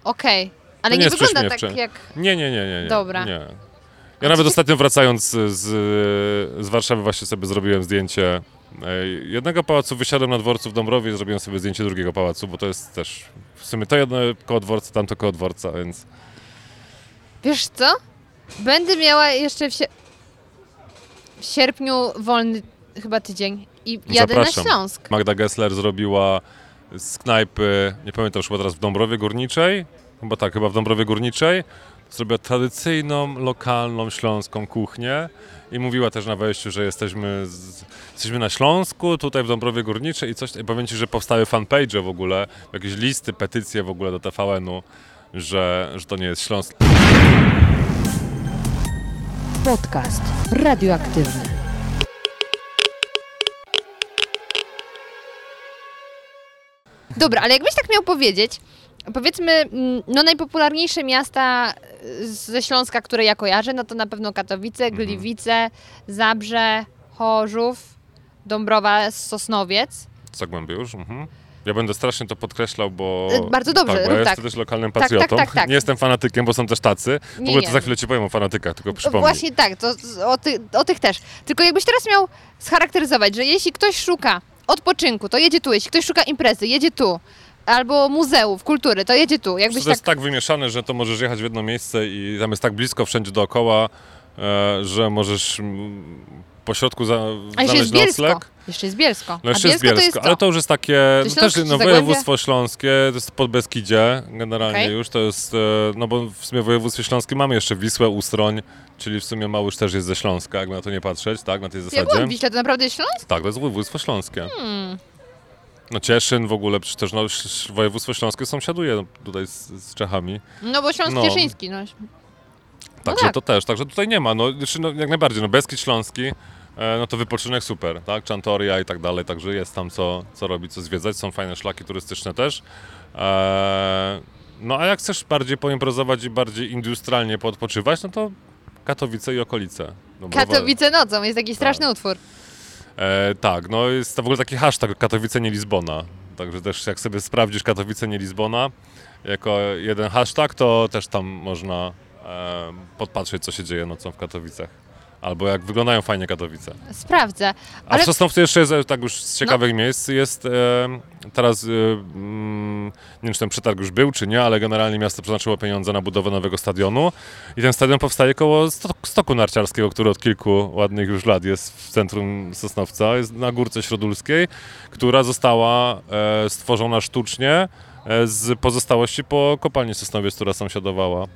Okej. Ale To nie nie, jest wygląda tak prześmiewcze. jak... Nie, nie, nie, nie. nie Dobra. Nie. Ja nawet ostatnio wracając z, z Warszawy właśnie sobie zrobiłem zdjęcie e, jednego pałacu, wysiadłem na dworcu w Dąbrowie i zrobiłem sobie zdjęcie drugiego pałacu, bo to jest też w sumie to jedno koło dworca, tamto koło dworca, więc Wiesz co? Będę miała jeszcze w, w sierpniu wolny chyba tydzień i jadę Zapraszam. na Śląsk. Magda Gessler zrobiła z knajpy, nie pamiętam już chyba teraz w Dąbrowie Górniczej, chyba tak, chyba w Dąbrowie Górniczej, zrobiła tradycyjną, lokalną śląską kuchnię i mówiła też na wejściu, że jesteśmy, z, jesteśmy na Śląsku, tutaj w Dąbrowie Górniczej i coś, i powiem Ci, że powstały fanpage w ogóle, jakieś listy, petycje w ogóle do TVN-u, że, że to nie jest Śląsk. Podcast radioaktywny. Dobra, ale jakbyś tak miał powiedzieć, powiedzmy, mm, no najpopularniejsze miasta y, ze Śląska, które ja kojarzę, no to na pewno Katowice, Mhm. Gliwice, Zabrze, Chorzów, Dąbrowa, Sosnowiec. Zagłębię już. Mhm. Ja będę strasznie to podkreślał, bo. E, bardzo dobrze, Tak, bo ja tak. jestem też lokalnym Tak, tak, patriotą. tak, tak. Nie jestem fanatykiem, bo są też tacy. W ogóle to za chwilę ci powiem o fanatykach, tylko przypomnij. Właśnie tak, to o, ty, o tych też. Tylko jakbyś teraz miał scharakteryzować, że jeśli ktoś szuka odpoczynku, to jedzie tu, jeśli ktoś szuka imprezy, jedzie tu. Albo muzeów, kultury, to jedzie tu. to Jakbyś jest tak... tak wymieszane, że to możesz jechać w jedno miejsce i tam jest tak blisko wszędzie dookoła, e, że możesz po środku za, znaleźć Bielsko. nocleg. Jeszcze jest Bielsko. No jeszcze A jest Bielsko Bielsko, to jest ale to już jest takie, no Śląsk też no, województwo śląskie, to jest pod Beskidzie generalnie Okej. już, to jest, e, no bo w sumie w województwie śląskim mamy jeszcze Wisłę, Ustroń, czyli w sumie Małysz też jest ze Śląska, jakby na to nie patrzeć, tak, na tej Ja zasadzie. w Wiśle, to naprawdę jest Śląsk? Tak, to jest województwo śląskie. Hmm. No Cieszyn w ogóle, przecież też no, województwo śląskie sąsiaduje tutaj z, z Czechami. No bo Śląsk No. Cieszyński, no. Także tak. to też, także tutaj nie ma, no, znaczy, no jak najbardziej, no Beskid Śląski, e, no to wypoczynek super, tak, Czantoria i tak dalej, także jest tam co, co robić, co zwiedzać, są fajne szlaki turystyczne też. E, no a jak chcesz bardziej poimprozować i bardziej industrialnie poodpoczywać, no to Katowice i okolice. Dąbrowa- Katowice nocą, jest taki straszny utwór. E, tak, no jest w ogóle taki hashtag Katowice nie Lizbona. Także też jak sobie sprawdzisz Katowice nie Lizbona jako jeden hashtag, to też tam można e, podpatrzeć, co się dzieje nocą w Katowicach. Albo jak wyglądają fajnie Katowice. Sprawdzę. A Ale w Sosnowcu jeszcze jest, tak już z ciekawych miejsc, jest e, teraz, e, mm, nie wiem czy ten przetarg już był, czy nie, ale generalnie miasto przeznaczyło pieniądze na budowę nowego stadionu i ten stadion powstaje koło sto- stoku narciarskiego, który od kilku ładnych już lat jest w centrum Sosnowca, jest na Górce Śródulskiej, która została e, stworzona sztucznie e, z pozostałości po kopalni Sosnowiec, która sąsiadowała.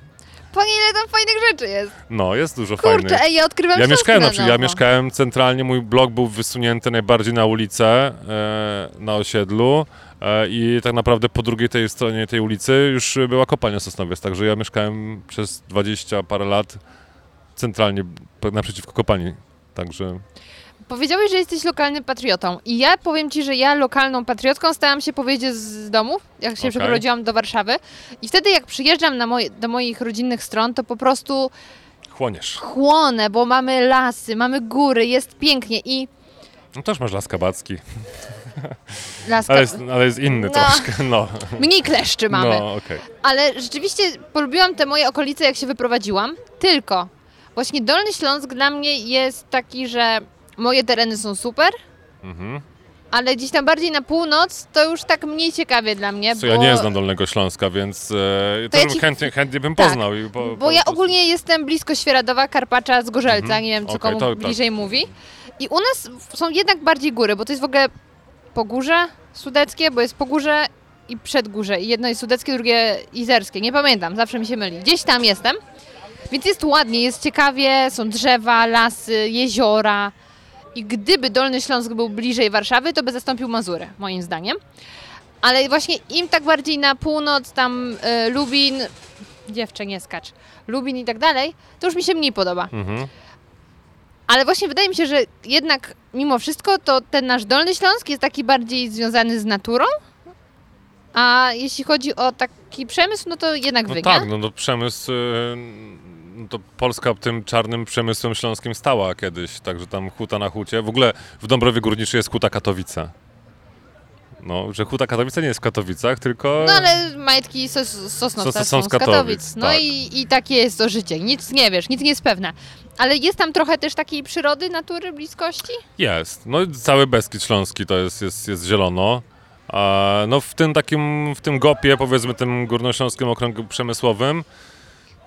Panie, ile tam fajnych rzeczy jest. No, jest dużo fajnych. Kurczę, ej, ja odkrywam Ja mieszkałem, na przykład, ja mieszkałem centralnie, mój blok był wysunięty najbardziej na ulicę, e, na osiedlu e, i tak naprawdę po drugiej tej stronie tej ulicy już była kopalnia Sosnowiec, także ja mieszkałem przez 20 parę lat centralnie naprzeciwko kopalni, także Powiedziałeś, że jesteś lokalnym patriotą i ja powiem Ci, że ja lokalną patriotką stałam się powiedzieć z domu, jak się Okej. przeprowadziłam do Warszawy i wtedy jak przyjeżdżam moje, do moich rodzinnych stron, to po prostu chłoniesz. chłonę, bo mamy lasy, mamy góry, jest pięknie i No też masz Las Kabacki, laska... ale jest, ale jest inny No. troszkę, no. Mniej kleszczy mamy. No, okej. Ale rzeczywiście polubiłam te moje okolice, jak się wyprowadziłam. Tylko właśnie Dolny Śląsk dla mnie jest taki, że moje tereny są super, Mhm. ale gdzieś tam bardziej na północ to już tak mniej ciekawie dla mnie. Co bo... ja nie znam Dolnego Śląska, więc e, to, ja ci- chętnie, chętnie bym Tak, poznał. po, Bo po, ja ogólnie jestem blisko Świeradowa, Karpacza, z Gorzelca, Mhm. nie wiem co Okej, komu to tak. bliżej mówi. I u nas są jednak bardziej góry, bo to jest w ogóle Pogórze Sudeckie, bo jest Pogórze i Przedgórze. I jedno jest sudeckie, drugie izerskie. Nie pamiętam, zawsze mi się myli. Gdzieś tam jestem. Więc jest ładnie, jest ciekawie, są drzewa, lasy, jeziora. I gdyby Dolny Śląsk był bliżej Warszawy, to by zastąpił Mazurę, moim zdaniem. Ale właśnie im tak bardziej na północ, tam y, Lubin, dziewczę nie skacz, Lubin i tak dalej, to już mi się mniej podoba. Mhm. Ale właśnie wydaje mi się, że jednak mimo wszystko to ten nasz Dolny Śląsk jest taki bardziej związany z naturą, a jeśli chodzi o taki przemysł, no to jednak No wy, tak, no to przemysł, y, no to Polska tym czarnym przemysłem śląskim stała kiedyś, także tam huta na hucie. W ogóle w Dąbrowie Górniczej jest huta Katowice. No, że huta Katowice nie jest w Katowicach, tylko... No ale majtki sos, Sosnowca Sos- są z Katowic, Katowic. No tak. i, i takie jest to życie. Nic nie wiesz, nic nie jest pewne. Ale jest tam trochę też takiej przyrody, natury, bliskości? Jest. No cały Beskid Śląski to jest, jest, jest zielono. A no w tym takim, w tym gopie, powiedzmy tym górnośląskim okręgu przemysłowym,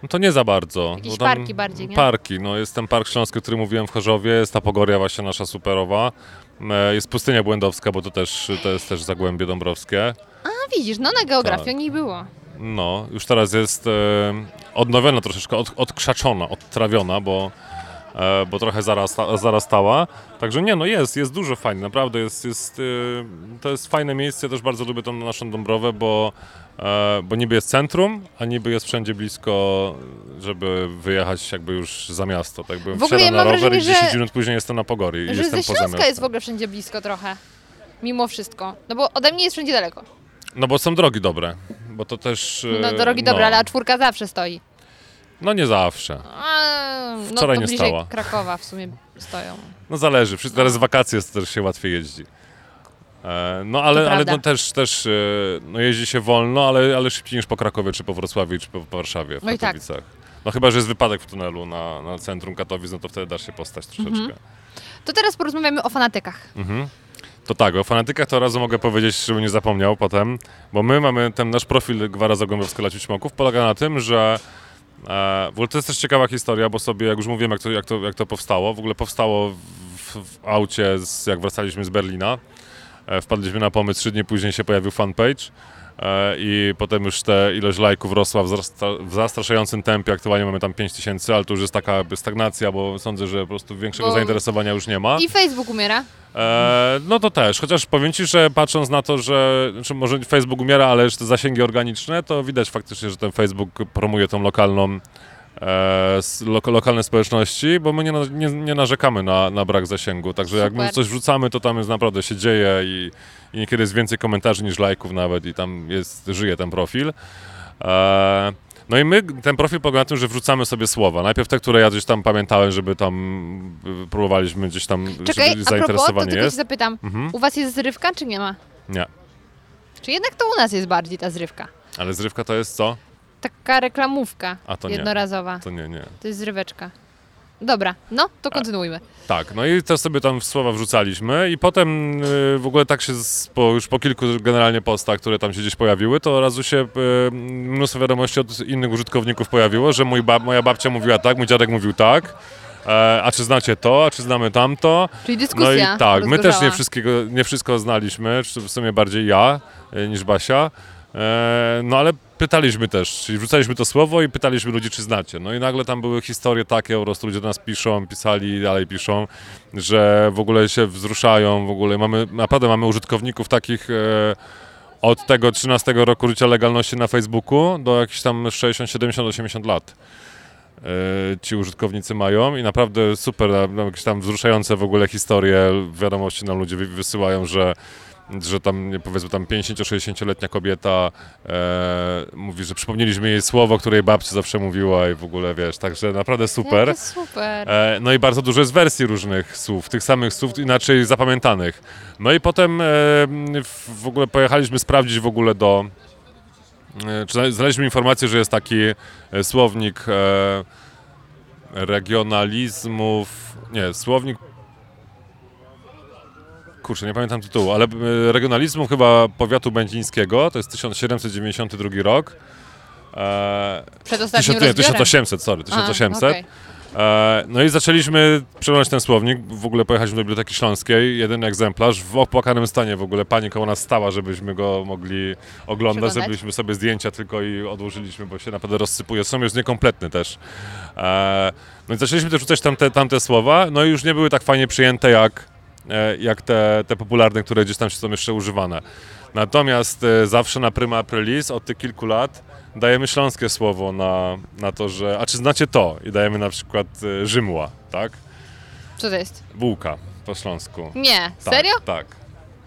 no to nie za bardzo. Jakieś parki bardziej, nie? Parki, no jest ten Park Śląski, o którym mówiłem w Chorzowie, jest ta Pogoria właśnie nasza superowa. E, Jest pustynia błędowska, bo to też, to jest też Zagłębie Dąbrowskie. A widzisz, no na geografię Tak. nie było. No, już teraz jest e, odnowiona troszeczkę, od, odkrzaczona, odtrawiona, bo, bo trochę zarasta, zarastała. Także nie, no jest, jest dużo fajnie, naprawdę jest, jest, e, to jest fajne miejsce, ja też bardzo lubię tą naszą Dąbrowę, bo, e, bo niby jest centrum, a niby jest wszędzie blisko, żeby wyjechać jakby już za miasto. Tak bym W ogóle wsiadam ja na rower wrażenie, i że- 10 minut później jestem na Pogorii i Że jestem ze poza Śląska miastem. jest w ogóle wszędzie blisko trochę. Mimo wszystko. No bo ode mnie jest wszędzie daleko. No bo są drogi dobre, bo to też... e, No drogi dobre, ale a czwórka zawsze stoi. No nie zawsze. A, no Wczoraj to nie stała. Krakowa w sumie stoją. No zależy, Wszyscy- teraz wakacje też się łatwiej jeździ. E, No ale, ale no, też, też e, no, jeździ się wolno, ale, ale szybciej niż po Krakowie, czy po Wrocławiu, czy po Warszawie, w No tak. Katowicach. No chyba, że jest wypadek w tunelu na, na centrum Katowic, no to wtedy dasz się postać troszeczkę. To teraz porozmawiamy o fanatykach. Mhm. To tak, o fanatykach to razu mogę powiedzieć, żeby nie zapomniał potem, bo my mamy ten nasz profil Gwara Zagłębiowska Laci Ćmoków, polega na tym, że e, w ogóle to jest też ciekawa historia, bo sobie, jak już mówiłem, jak to, jak to, jak to powstało, w ogóle powstało w, w aucie, z, jak wracaliśmy z Berlina, e, wpadliśmy na pomysł, trzy dni później się pojawił fanpage i potem już te ilość lajków rosła w, zastraszającym tempie, aktualnie mamy tam 5 tysięcy, ale to już jest taka stagnacja, bo sądzę, że po prostu większego Bo- zainteresowania już nie ma. I Facebook umiera. E, no to też, chociaż powiem Ci, że patrząc na to, że znaczy może Facebook umiera, ale już te zasięgi organiczne, to widać faktycznie, że ten Facebook promuje tą lokalną, e, lo, lokalne społeczności, bo my nie, nie, nie narzekamy na, na brak zasięgu, także jak my Super. coś wrzucamy, to tam jest naprawdę się dzieje i, i niekiedy jest więcej komentarzy niż lajków nawet i tam jest, żyje ten profil. E, no i my, ten profil polega na tym, że wrzucamy sobie słowa. Najpierw te, które ja gdzieś tam pamiętałem, żeby tam y, próbowaliśmy gdzieś tam, Czekaj, żeby a propos, to zainteresowanie tylko się jest. zapytam. Mhm. U was jest zrywka, czy nie ma? Nie. Czy jednak to u nas jest bardziej ta zrywka? Ale zrywka to jest co? Taka reklamówka A to nie. jednorazowa. To nie, nie. To jest zryweczka. Dobra, no to kontynuujmy. Tak, no i to sobie tam słowa wrzucaliśmy i potem y, w ogóle tak się z, po, już po kilku generalnie postach, które tam się gdzieś pojawiły, to od razu się y, mnóstwo wiadomości od innych użytkowników pojawiło, że mój bab, moja babcia mówiła tak, mój dziadek mówił tak, e, a czy znacie to, a czy znamy tamto. Czyli No dyskusja i tak, my też nie, wszystkiego, nie wszystko znaliśmy, w sumie bardziej ja e, niż Basia. E, no ale pytaliśmy też, czyli wrzucaliśmy to słowo i pytaliśmy ludzi, czy znacie. No i nagle tam były historie takie, po prostu ludzie do nas piszą, pisali i dalej piszą, że w ogóle się wzruszają, w ogóle mamy, naprawdę mamy użytkowników takich e, od tego 13 roku życia legalności na Facebooku do jakichś tam 60, 70, 80 lat e, ci użytkownicy mają i naprawdę super, no, jakieś tam wzruszające w ogóle historie, wiadomości nam ludzie wy- wysyłają, że że tam nie, powiedzmy tam 50-60-letnia kobieta e, mówi, że przypomnieliśmy jej słowo, które jej babcia zawsze mówiła i w ogóle wiesz, także naprawdę super. Jakie super. E, No i bardzo dużo jest wersji różnych słów, tych samych słów, inaczej zapamiętanych. No i potem e, w ogóle pojechaliśmy sprawdzić w ogóle do... e, Czy zna- znaleźliśmy informację, że jest taki e, słownik e, regionalizmów... Nie, słownik... Kurczę, nie pamiętam tytułu, ale e, regionalizmu chyba powiatu będzińskiego, to jest 1792 rok. E, Przed ostatnim Tysiąc, nie, rozbiorem. 1800, sorry, 1800. A, okej. E, no i zaczęliśmy przeglądać ten słownik, w ogóle pojechaliśmy do Biblioteki Śląskiej, jeden egzemplarz w opłakanym stanie w ogóle, pani koło nas stała, żebyśmy go mogli oglądać, zrobiliśmy sobie zdjęcia tylko i odłożyliśmy, bo się naprawdę rozsypuje, są już niekompletny też. E, no i zaczęliśmy też rzucać tamte, tamte słowa, no i już nie były tak fajnie przyjęte jak, jak te, te popularne, które gdzieś tam są jeszcze używane. Natomiast e, zawsze na Prima Aprilis od tych kilku lat dajemy śląskie słowo na, na to, że... A czy znacie to? I dajemy na przykład e, Rzymła, tak? Co to jest? Bułka po śląsku. Nie, Tak, serio? Tak.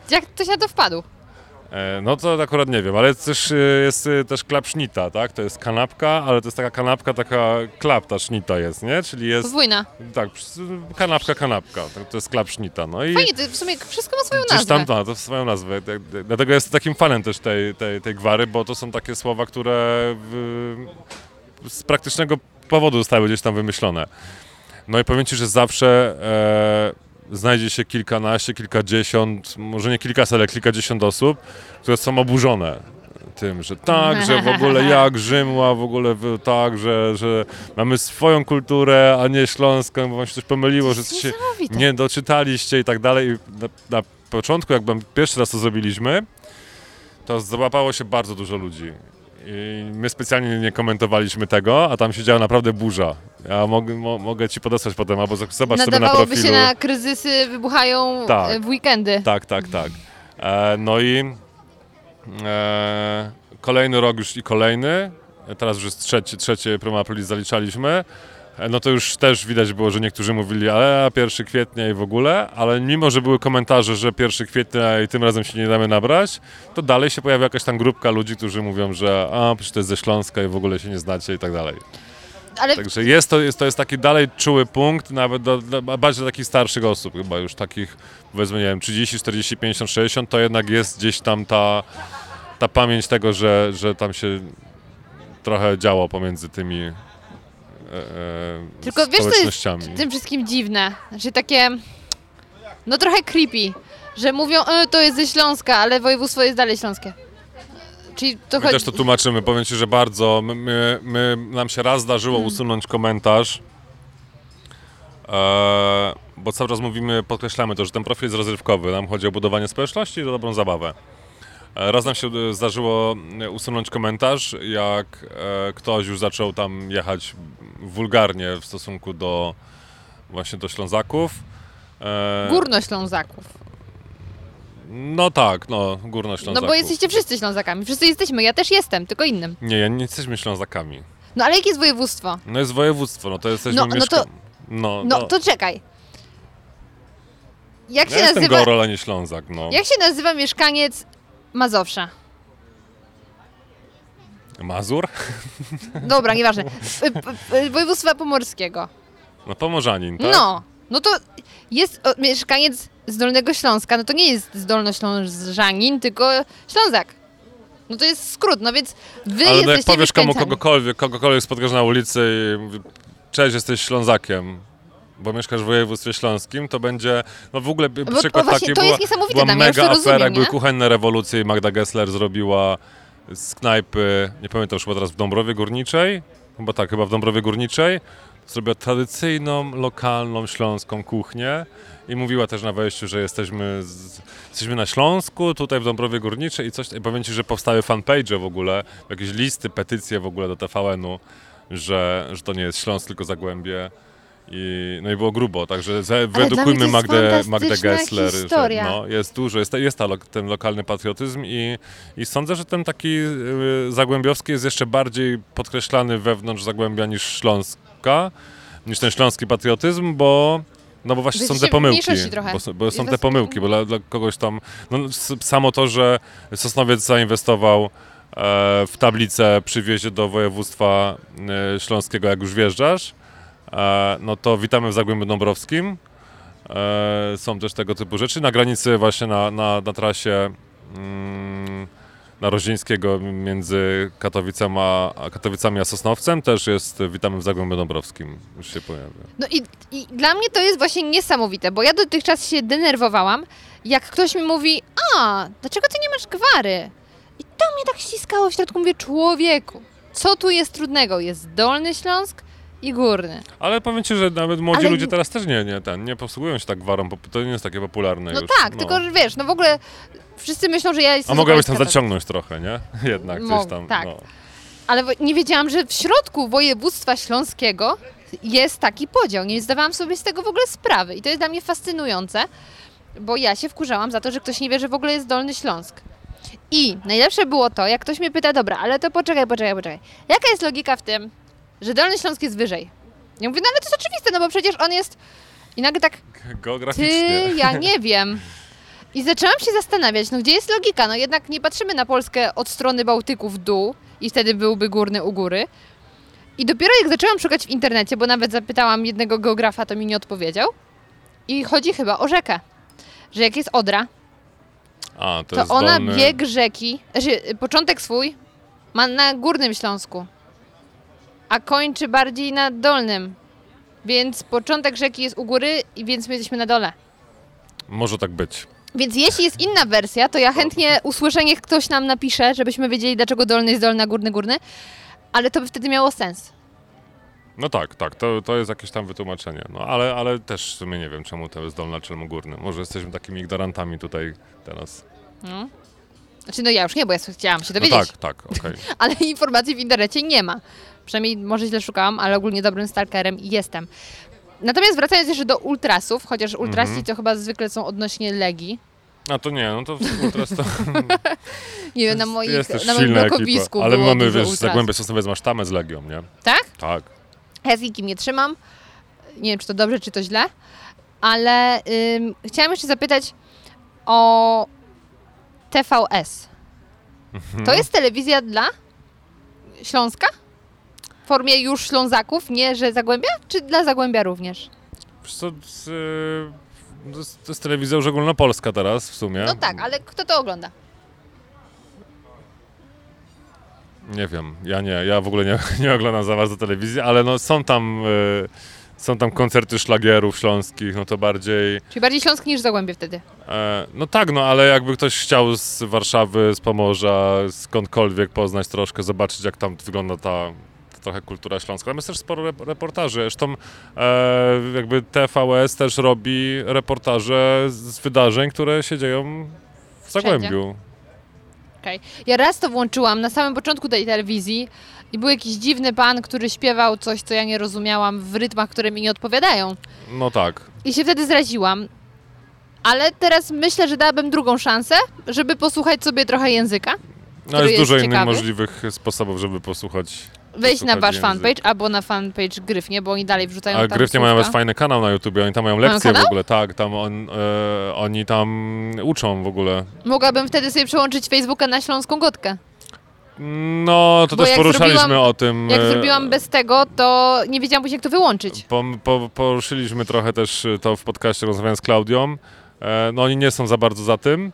Jak ktoś na to wpadł? E, No to akurat nie wiem, ale też jest e, też klapsznita, tak? To jest kanapka, ale to jest taka kanapka, taka klap ta sznita jest, nie? Czyli jest, Podwójna. tak, kanapka, kanapka, to, jest klapsznita, no i... Fajnie, to w sumie wszystko ma swoją nazwę. tam, no, to swoją nazwę. Dlatego jestem takim fanem też tej, tej, tej gwary, bo to są takie słowa, które w, z praktycznego powodu zostały gdzieś tam wymyślone. No i powiem Ci, że zawsze e, znajdzie się kilkanaście, kilkadziesiąt, może nie kilkaset, ale kilkadziesiąt osób, które są oburzone tym, że tak, że w ogóle jak Rzymła, w ogóle tak, że, że mamy swoją kulturę, a nie śląską, bo wam się coś pomyliło, że coś się nie doczytaliście i tak dalej. I Na, na początku, jak pierwszy raz to zrobiliśmy, to załapało się bardzo dużo ludzi. I my specjalnie nie komentowaliśmy tego, a tam się działa naprawdę burza. Ja mogę, mo, mogę ci podesłać potem, albo zobacz sobie na profilu. się na kryzysy wybuchają Tak. e, w weekendy. Tak, tak, tak. E, no i e, kolejny rok już i kolejny. Teraz już jest trzeci, trzecie Prima Aprilis zaliczaliśmy. No to już też widać było, że niektórzy mówili, ale 1 kwietnia i w ogóle, ale mimo, że były komentarze, że 1 kwietnia i tym razem się nie damy nabrać, to dalej się pojawia jakaś tam grupka ludzi, którzy mówią, że a, przecież to jest ze Śląska i w ogóle się nie znacie i tak dalej. Ale Także jest to, jest to jest taki dalej czuły punkt, nawet do, do, bardziej do takich starszych osób, chyba już takich powiedzmy, nie wiem, 30, 40, 50, 60, to jednak jest gdzieś tam ta, ta pamięć tego, że, że tam się trochę działo pomiędzy tymi e, e, Tylko wiesz, co jest społecznościami. tym wszystkim dziwne. Znaczy takie, no trochę creepy, że mówią, e, to jest ze Śląska, ale województwo jest dalej śląskie. Czyli to My chodzi... też to tłumaczymy, powiem Ci, że bardzo, my, my, my, nam się raz zdarzyło Hmm. usunąć komentarz, e, bo cały czas mówimy, podkreślamy to, że ten profil jest rozrywkowy, nam chodzi o budowanie społeczności i o dobrą zabawę. Raz nam się zdarzyło e, usunąć komentarz, jak e, ktoś już zaczął tam jechać wulgarnie w stosunku do właśnie do Ślązaków. E, Górnoślązaków. No tak, no, Górnoślązaków. No bo jesteście wszyscy Ślązakami. Wszyscy jesteśmy, ja też jestem, tylko innym. Nie, ja nie jesteśmy Ślązakami. No ale jakie jest województwo? No jest województwo, no to jesteśmy No- no mieszka... to- No, No no. to czekaj. Jak się ja jestem nazywa... Gorol, Ślązak, no. Jak się nazywa mieszkaniec Mazowsza? Mazur? Dobra, nieważne. P- p- p- Województwa Pomorskiego. No Pomorzanin, tak? No, no to jest o, mieszkaniec z Dolnego Śląska, no to nie jest z Dolnoślążanin, tylko Ślązak. No to jest skrót, no więc wy Ale no jak jesteście powiesz komu mieszkańcami. kogokolwiek, kogokolwiek spotkasz na ulicy i mówi, cześć, jesteś Ślązakiem, bo mieszkasz w województwie śląskim, to będzie, no w ogóle Bo- przykład bo właśnie taki, to była, jest niesamowite była ja mega to afera, rozumiem, były kuchenne rewolucje i Magda Gessler zrobiła z knajpy, nie pamiętam już chyba teraz w Dąbrowie Górniczej, chyba tak, chyba w Dąbrowie Górniczej, zrobiła tradycyjną, lokalną, śląską kuchnię i mówiła też na wejściu, że jesteśmy, z, jesteśmy na Śląsku, tutaj w Dąbrowie Górniczej i coś, i powiem Ci, że powstały fanpage w ogóle, jakieś listy, petycje w ogóle do TVN-u, że, że to nie jest Śląsk, tylko Zagłębie. I, no i było grubo, także ze- wyedukujmy Magdę, Magdę Gessler. Że, historia. no, jest dużo, jest, jest ta, ten lokalny patriotyzm i, i sądzę, że ten taki y, zagłębiowski jest jeszcze bardziej podkreślany wewnątrz Zagłębia niż Śląska, niż ten śląski patriotyzm, bo no bo właśnie są te pomyłki, bo, są- bo są te pomyłki, bo dla, dla kogoś tam, no samo to, że Sosnowiec zainwestował e, w tablicę przy wjeździe do województwa e, śląskiego, jak już wjeżdżasz, no to witamy w Zagłębiu Dąbrowskim. E, są też tego typu rzeczy. Na granicy właśnie na, na, na trasie mm, Narozińskiego między Katowicami a Katowicami a Sosnowcem też jest witamy w Zagłębiu Dąbrowskim. Już się pojawia. No i, i dla mnie to jest właśnie niesamowite, bo ja dotychczas się denerwowałam, jak ktoś mi mówi, a, dlaczego ty nie masz gwary? I to mnie tak ściskało w środku, mówię, człowieku, co tu jest trudnego? Jest Dolny Śląsk, i górny. Ale powiem ci, że nawet młodzi Ale- ludzie teraz też nie, nie, ten, nie posługują się tak gwarą, to nie jest takie popularne No już. tak, tylko że wiesz, no w ogóle wszyscy myślą, że ja jestem A mogłabyś tam zaciągnąć trochę, nie? Jednak Mo- coś tam, tak. no. Ale nie wiedziałam, że w środku województwa śląskiego jest taki podział. Nie zdawałam sobie z tego w ogóle sprawy. I to jest dla mnie fascynujące, bo ja się wkurzałam za to, że ktoś nie wie, że w ogóle jest Dolny Śląsk. I najlepsze było to, jak ktoś mnie pyta, dobra, ale to poczekaj, poczekaj, poczekaj. Jaka jest logika w tym, że Dolny Śląsk jest wyżej? Ja mówię, no ale to jest oczywiste, no bo przecież on jest... I nagle tak, Geograficznie. ty, ja nie wiem. I zaczęłam się zastanawiać, no gdzie jest logika? No jednak nie patrzymy na Polskę od strony Bałtyku w dół i wtedy byłby górny u góry. I dopiero jak zaczęłam szukać w internecie, bo nawet zapytałam jednego geografa, to mi nie odpowiedział. I chodzi chyba o rzekę. Że jak jest Odra, A, to, to, jest ona dolny... bieg rzeki, znaczy początek swój ma na Górnym Śląsku, a kończy bardziej na Dolnym. Więc początek rzeki jest u góry, i więc my jesteśmy na dole. Może tak być. Więc jeśli jest inna wersja, to ja chętnie usłyszę, niech ktoś nam napisze, żebyśmy wiedzieli, dlaczego dolny jest dolny, a górny górny. Ale to by wtedy miało sens. No tak, tak, to, to jest jakieś tam wytłumaczenie. No ale, ale też w sumie nie wiem, czemu to jest dolna, czemu górny. Może jesteśmy takimi ignorantami tutaj teraz. No. Znaczy, no ja już nie, bo ja chciałam się No dowiedzieć, tak, tak, okej. ale informacji w internecie nie ma. Przynajmniej może źle szukałam, ale ogólnie dobrym stalkerem jestem. Natomiast wracając jeszcze do ultrasów, chociaż ultrasi Mhm. to chyba zwykle są odnośnie Legii. A to nie, no to ultras to Nie wiem, na, moich, jest na moim blokowisku. Ale my mamy, wiesz. Zagłębie Sosnowiec masz tamę z Legią, nie? Tak? Tak. Ja z nikim nie trzymam. Nie wiem, czy to dobrze, czy to źle. Ale ym, chciałam jeszcze zapytać o TVS. Mhm. To jest telewizja dla Śląska? W formie już Ślązaków, nie że Zagłębia? Czy dla Zagłębia również? Wiesz co, z, to, jest, to jest telewizja już ogólnopolska teraz w sumie. No tak, ale kto to ogląda? Nie wiem, ja nie, ja w ogóle nie, nie oglądam za bardzo telewizji, ale no są tam, y, są tam koncerty szlagierów śląskich, no to bardziej, Czyli bardziej Śląsk niż Zagłębie wtedy. e, no tak, no ale jakby ktoś chciał z Warszawy, z Pomorza, skądkolwiek poznać troszkę, zobaczyć jak tam wygląda ta trochę kultura śląska. Tam jest też sporo rep- reportaży, zresztą e, jakby TVS też robi reportaże z wydarzeń, które się dzieją w Zagłębiu. Okej. Ja raz to włączyłam na samym początku tej telewizji i był jakiś dziwny pan, który śpiewał coś, co ja nie rozumiałam w rytmach, które mi nie odpowiadają. No tak. I się wtedy zraziłam. Ale teraz myślę, że dałabym drugą szansę, żeby posłuchać sobie trochę języka. No jest, jest dużo innych ciekawy. możliwych sposobów, żeby posłuchać. Wejść na wasz fanpage albo na fanpage Gryfnie, bo oni dalej wrzucają A Gryfnie mają nawet fajny kanał na YouTubie, oni tam mają lekcje w ogóle, tak, tam on, e, oni tam uczą w ogóle. Mogłabym wtedy sobie przełączyć Facebooka na Śląską Gotkę. No, to Bo też poruszaliśmy zrobiłam- o tym. Jak e, zrobiłam bez tego, to nie wiedziałam później, jak to wyłączyć. Po, po, poruszyliśmy trochę też to w podcaście, rozmawiając z Klaudią. E, no oni nie są za bardzo za tym.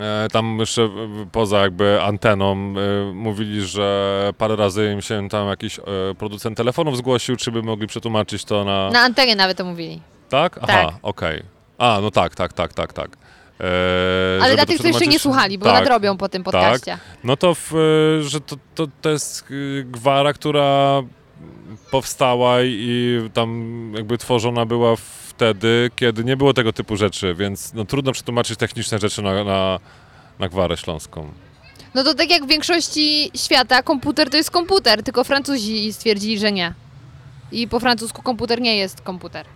E, tam jeszcze poza jakby anteną e, mówili, że parę razy im się tam jakiś e, producent telefonów zgłosił, czy by mogli przetłumaczyć to na... Na antenie nawet to mówili. Tak? Aha, Tak. okej. A, no tak, tak, tak, tak, tak. E, Ale dla tych, którzy jeszcze nie słuchali, bo tak, nadrobią po tym podcaście. No to, w, że to, to, to jest gwara, która powstała i tam jakby tworzona była wtedy, kiedy nie było tego typu rzeczy, więc no, trudno przetłumaczyć techniczne rzeczy na, na, na gwarę śląską. No to tak jak w większości świata, komputer to jest komputer, tylko Francuzi stwierdzili, że nie. I po francusku komputer nie jest komputer.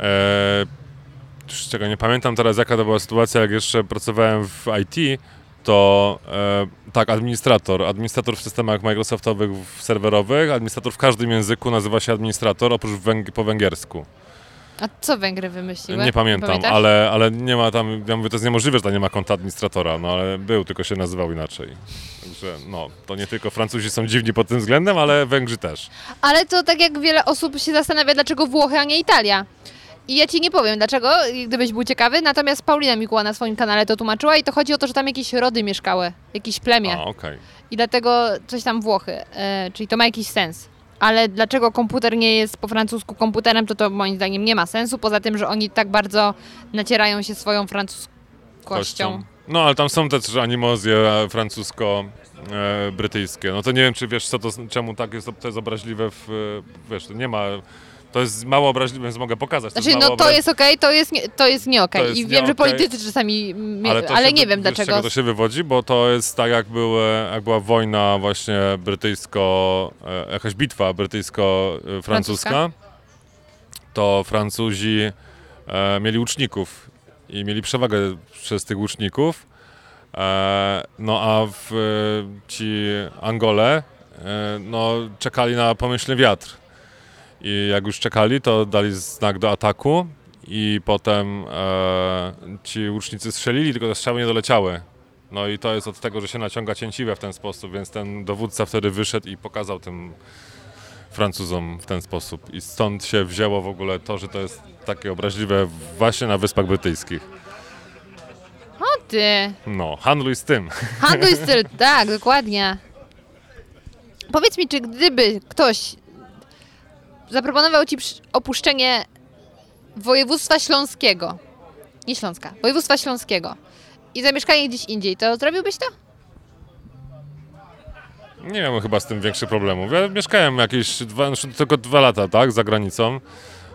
E, już czego nie pamiętam teraz, jaka to była sytuacja, jak jeszcze pracowałem w IT, to e, tak, administrator. Administrator w systemach Microsoftowych, w serwerowych, administrator w każdym języku nazywa się administrator, oprócz węg- po węgiersku. A co Węgry wymyśliły? Nie pamiętam, Pamiętasz? ale, ale nie ma tam, ja mówię, to jest niemożliwe, że tam nie ma konta administratora, no ale był, tylko się nazywał inaczej. Także no, to nie tylko Francuzi są dziwni pod tym względem, ale Węgrzy też. Ale to tak jak wiele osób się zastanawia, dlaczego Włochy, a nie Italia. I ja ci nie powiem dlaczego, gdybyś był ciekawy, natomiast Paulina Mikuła na swoim kanale to tłumaczyła i to chodzi o to, że tam jakieś rody mieszkały, jakieś plemię. A, okej. I dlatego coś tam Włochy, e, czyli to ma jakiś sens. Ale dlaczego komputer nie jest po francusku komputerem, to to moim zdaniem nie ma sensu, poza tym, że oni tak bardzo nacierają się swoją francuskością. Kością. No, ale tam są też animozje francusko, e. No to nie wiem, czy wiesz, co to, czemu tak jest, to jest obraźliwe w, e, wiesz, nie ma, to jest mało obraźliwe, więc mogę pokazać. Znaczy, jest no to jest okej, to jest nie, to jest nie okej. To jest I wiem, że okej. politycy czasami, ale, to się nie wy- wiem wiesz, z dlaczego. czego to się wywodzi, bo to jest tak, jak, były, jak była wojna właśnie brytyjsko, e, jakaś bitwa brytyjsko-francuska, to Francuzi e, mieli łuczników i mieli przewagę przez tych łuczników. E, no a w, e, ci Angole e, no, czekali na pomyślny wiatr. I jak już czekali, to dali znak do ataku i potem e, ci łucznicy strzelili, tylko te strzały nie doleciały. No i to jest od tego, że się naciąga cięciwe w ten sposób, więc ten dowódca wtedy wyszedł i pokazał tym Francuzom w ten sposób. I stąd się wzięło w ogóle to, że to jest takie obraźliwe właśnie na Wyspach Brytyjskich. O ty, No, handluj z tym. handluj styl, tak, dokładnie. Powiedz mi, czy gdyby ktoś zaproponował ci opuszczenie województwa śląskiego, nie Śląska, województwa śląskiego i zamieszkanie gdzieś indziej, to zrobiłbyś to? Nie miałem chyba z tym większych problemów. Ja mieszkałem jakieś dwa, znaczy tylko dwa lata, tak, za granicą.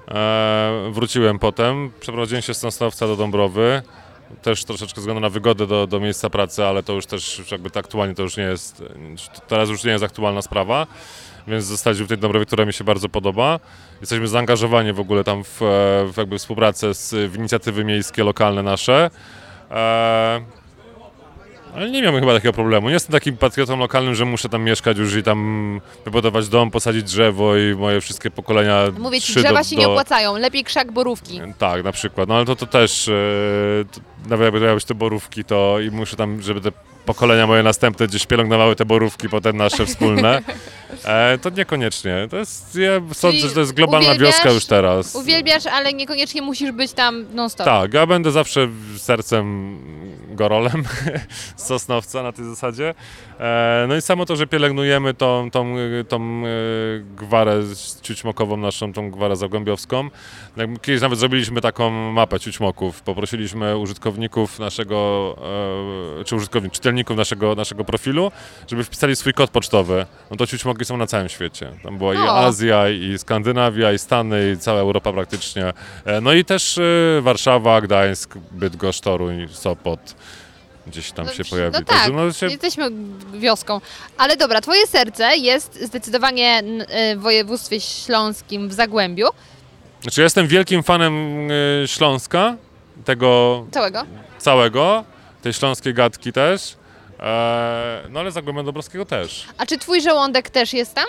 E, wróciłem potem, przeprowadziłem się z Sosnowca do Dąbrowy. Też troszeczkę ze względu na wygodę do, do miejsca pracy, ale to już też jakby tak aktualnie to już nie jest, teraz już nie jest aktualna sprawa. Więc zostaliśmy w tej Dąbrowie, która mi się bardzo podoba. Jesteśmy zaangażowani w ogóle tam w, w jakby współpracę z, w inicjatywy miejskie, lokalne nasze. E, ale nie miałem chyba takiego problemu. Nie jestem takim patriotą lokalnym, że muszę tam mieszkać już i tam wybudować dom, posadzić drzewo i moje wszystkie pokolenia. Mówię ci, drzewa do, się do... nie opłacają, lepiej krzak borówki. Tak, na przykład. No ale to, to też, e, to, nawet jakby miały być te borówki, to i muszę tam, żeby te pokolenia moje następne gdzieś pielęgnowały te borówki, potem nasze wspólne. E, to niekoniecznie. To jest, ja sądzę, że to jest globalna wioska już teraz. Uwielbiasz, ale niekoniecznie musisz być tam non-stop. Tak, ja będę zawsze sercem gorolem z Sosnowca na tej zasadzie. E, no i samo to, że pielęgnujemy tą, tą, tą e, gwarę ciućmokową naszą, tą gwarę zagłębiowską. Kiedyś nawet zrobiliśmy taką mapę ciućmoków. Poprosiliśmy użytkowników naszego, e, czy użytkowników, czytelników naszego, naszego profilu, żeby wpisali swój kod pocztowy. No to ciućmoki są na całym świecie. Tam była i O. Azja, i Skandynawia, i Stany, i cała Europa praktycznie. E, No i też e, Warszawa, Gdańsk, Bydgoszcz, Toruń, Sopot. Gdzieś tam No, się pojawi. No tak, no się, jesteśmy wioską. Ale dobra, twoje serce jest zdecydowanie y, w województwie śląskim w Zagłębiu. znaczy ja jestem wielkim fanem e, Śląska, tego Całego? całego, tej śląskiej gadki też. E, No ale Zagłębia Dąbrowskiego też. A czy twój żołądek też jest tam?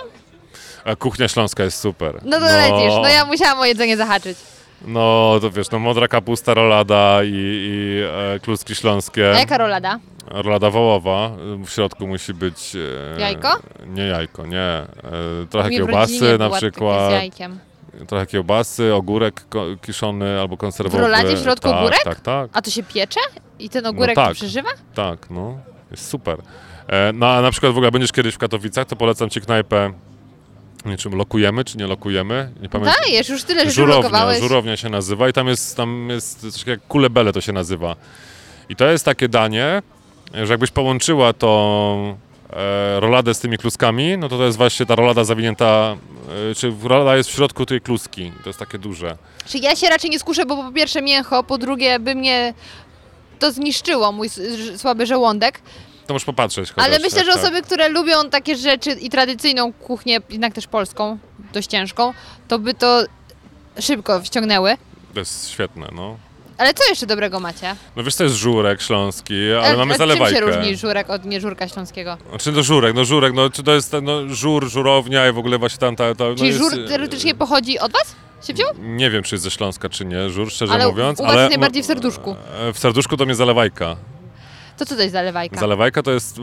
A kuchnia śląska jest super. No to lecisz. No ja musiałam o jedzenie zahaczyć. No to wiesz, no modra kapusta, rolada i, i e, kluski śląskie. A jaka rolada? Rolada wołowa. W środku musi być... E, Jajko? Nie jajko, nie. E, trochę kiełbasy na przykład. Z jajkiem. Trochę kiełbasy, ogórek kiszony albo konserwowy. W roladzie w środku tak, ogórek? Tak, tak, A to się piecze? I ten ogórek tak. to przeżywa? tak, no. Jest super. E, no a na przykład w ogóle będziesz kiedyś w Katowicach, to polecam Ci knajpę, nie wiem, czy lokujemy, czy nie lokujemy. Nie pamiętam. Dajesz, już tyle rzeczy Żurownia, żurownia się nazywa i tam jest, tam jest coś jak kulebele to się nazywa. I to jest takie danie, że jakbyś połączyła tą e, roladę z tymi kluskami, no to to jest właśnie ta rolada zawinięta, e, czy rolada jest w środku tej kluski. To jest takie duże. Czy ja się raczej nie skuszę, bo po pierwsze mięcho, po drugie by mnie to zniszczyło, mój słaby żołądek. To możesz popatrzeć. Ale chociaż, myślę, jak że tak. osoby, które lubią takie rzeczy i tradycyjną kuchnię, jednak też polską, dość ciężką, to by to szybko wciągnęły. To jest świetne, no. Ale co jeszcze dobrego macie? No wiesz, to jest żurek śląski, ale mamy a zalewajkę. Czym się różni żurek od nieżurka śląskiego? Znaczy no żurek, no żurek, no czy to jest no, żur, żurownia i w ogóle właśnie tam ta... ta no Czyli jest, żur e, teoretycznie pochodzi od was? Się wziął? Nie wiem, czy jest ze Śląska, czy nie, żur, szczerze Ale mówiąc. u was ale jest najbardziej w serduszku. e, W serduszku to mnie zalewajka. To co to jest zalewajka? Zalewajka to jest,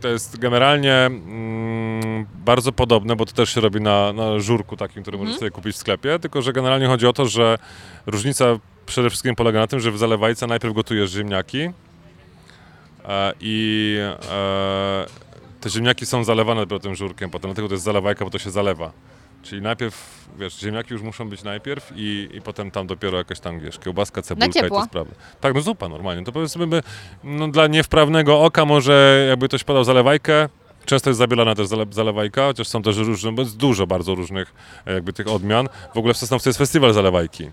to jest generalnie mm, bardzo podobne, bo to też się robi na, na żurku takim, który Mhm. możesz sobie kupić w sklepie, tylko że generalnie chodzi o to, że różnica przede wszystkim polega na tym, że w zalewajce najpierw gotujesz ziemniaki e, i e, te ziemniaki są zalewane tym żurkiem, potem dlatego to jest zalewajka, bo to się zalewa. Czyli najpierw, wiesz, ziemniaki już muszą być najpierw i, i potem tam dopiero jakaś tam, wiesz, kiełbaska, cebulka i te sprawy. Tak, no zupa normalnie. To powiedzmy, by, no dla niewprawnego oka może jakby ktoś podał zalewajkę, Często jest zabielana też zale- zalewajka, chociaż są też różne, bo jest dużo bardzo różnych e, jakby tych odmian. W ogóle w Sosnowcu jest festiwal zalewajki.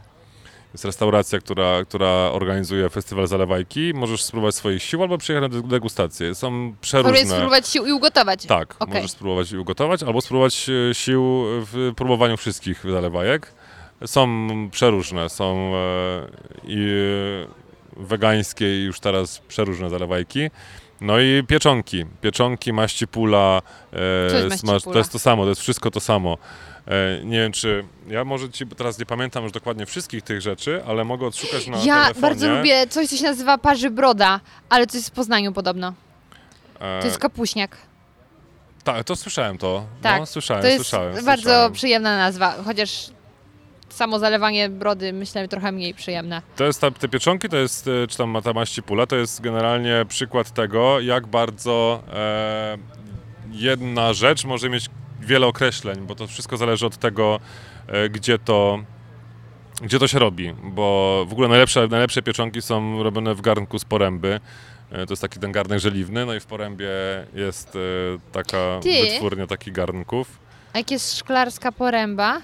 Jest restauracja, która, która organizuje festiwal zalewajki. Możesz spróbować swoich sił albo przyjechać na de- degustację. Są przeróżne. Próbuję spróbować sił i ugotować. Tak, Okej. możesz spróbować i ugotować, albo spróbować e, sił w próbowaniu wszystkich zalewajek. Są przeróżne, są e, i e, wegańskie i już teraz przeróżne zalewajki. No i pieczonki. Pieczonki, maści pula. e, maści pula? To jest to samo, to jest wszystko to samo. E, nie wiem, czy... Ja może ci teraz nie pamiętam już dokładnie wszystkich tych rzeczy, ale mogę odszukać na Ja telefonie. bardzo lubię coś, co się nazywa parzy broda, ale jest w Poznaniu podobno. E, To jest kapuśniak. Tak, to słyszałem to. Tak, no, słyszałem, To jest słyszałem. bardzo słyszałem. przyjemna nazwa, chociaż samo zalewanie brody myślę trochę mniej przyjemne. To jest ta, te pieczonki, to jest, e, czy tam ta maści pula, to jest generalnie przykład tego, jak bardzo e, jedna rzecz może mieć wiele określeń, bo to wszystko zależy od tego, e, gdzie to gdzie to się robi, bo w ogóle najlepsze, najlepsze pieczonki są robione w garnku z poręby. E, To jest taki ten garnek żeliwny, no i w porębie jest e, taka Ty? wytwórnia takich garnków. A jak jest szklarska poręba,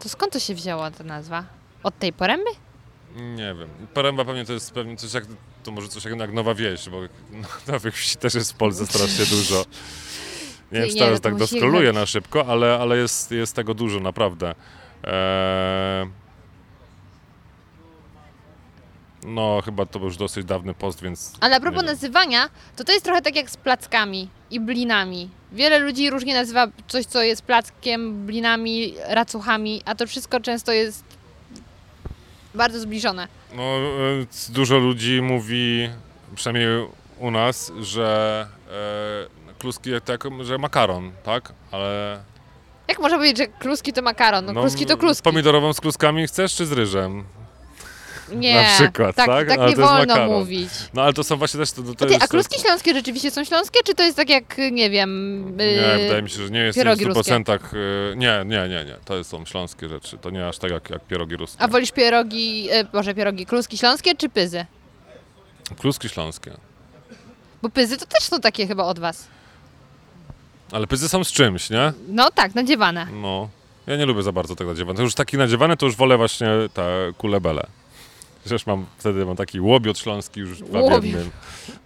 to skąd to się wzięła ta nazwa? Od tej poręby? Nie wiem. Poręba pewnie to jest pewnie coś jak, to może coś jak, jak Nowa Wieś, bo nowych wsi też jest w Polsce strasznie dużo. Nie wiem, czy teraz tak jechać. na szybko, ale, ale jest, jest tego dużo, naprawdę. Eee... No, chyba to był już dosyć dawny post, więc... Ale a propos nazywania, to to jest trochę tak jak z plackami i blinami. Wiele ludzi różnie nazywa coś, co jest plackiem, blinami, racuchami, a to wszystko często jest bardzo zbliżone. No, e, dużo ludzi mówi, przynajmniej u nas, że kluski tak, że makaron, tak? Ale Jak można powiedzieć, że kluski to makaron? No, kluski to kluski. Pomidorową z kluskami chcesz, czy z ryżem? Nie, na przykład, tak, tak? tak nie wolno mówić. No ale to są właśnie też... To, to A, ty, a kluski śląskie rzeczywiście są śląskie, czy to jest tak jak, nie wiem... Nie, yy, wydaje mi się, że nie jest w pierogi 100%. y, Nie, nie, nie, nie. To są śląskie rzeczy. To nie aż tak jak, jak pierogi ruskie. A wolisz pierogi, yy, może pierogi, kluski śląskie czy pyzy? Kluski śląskie. Bo pyzy to też są takie chyba od was. Ale pyzy są z czymś, nie? No tak, nadziewane. No. Ja nie lubię za bardzo tak nadziewane. To już taki nadziewany, to już wolę właśnie te kulebele. Przecież mam, wtedy mam taki łobiot śląski już dwa w jednym.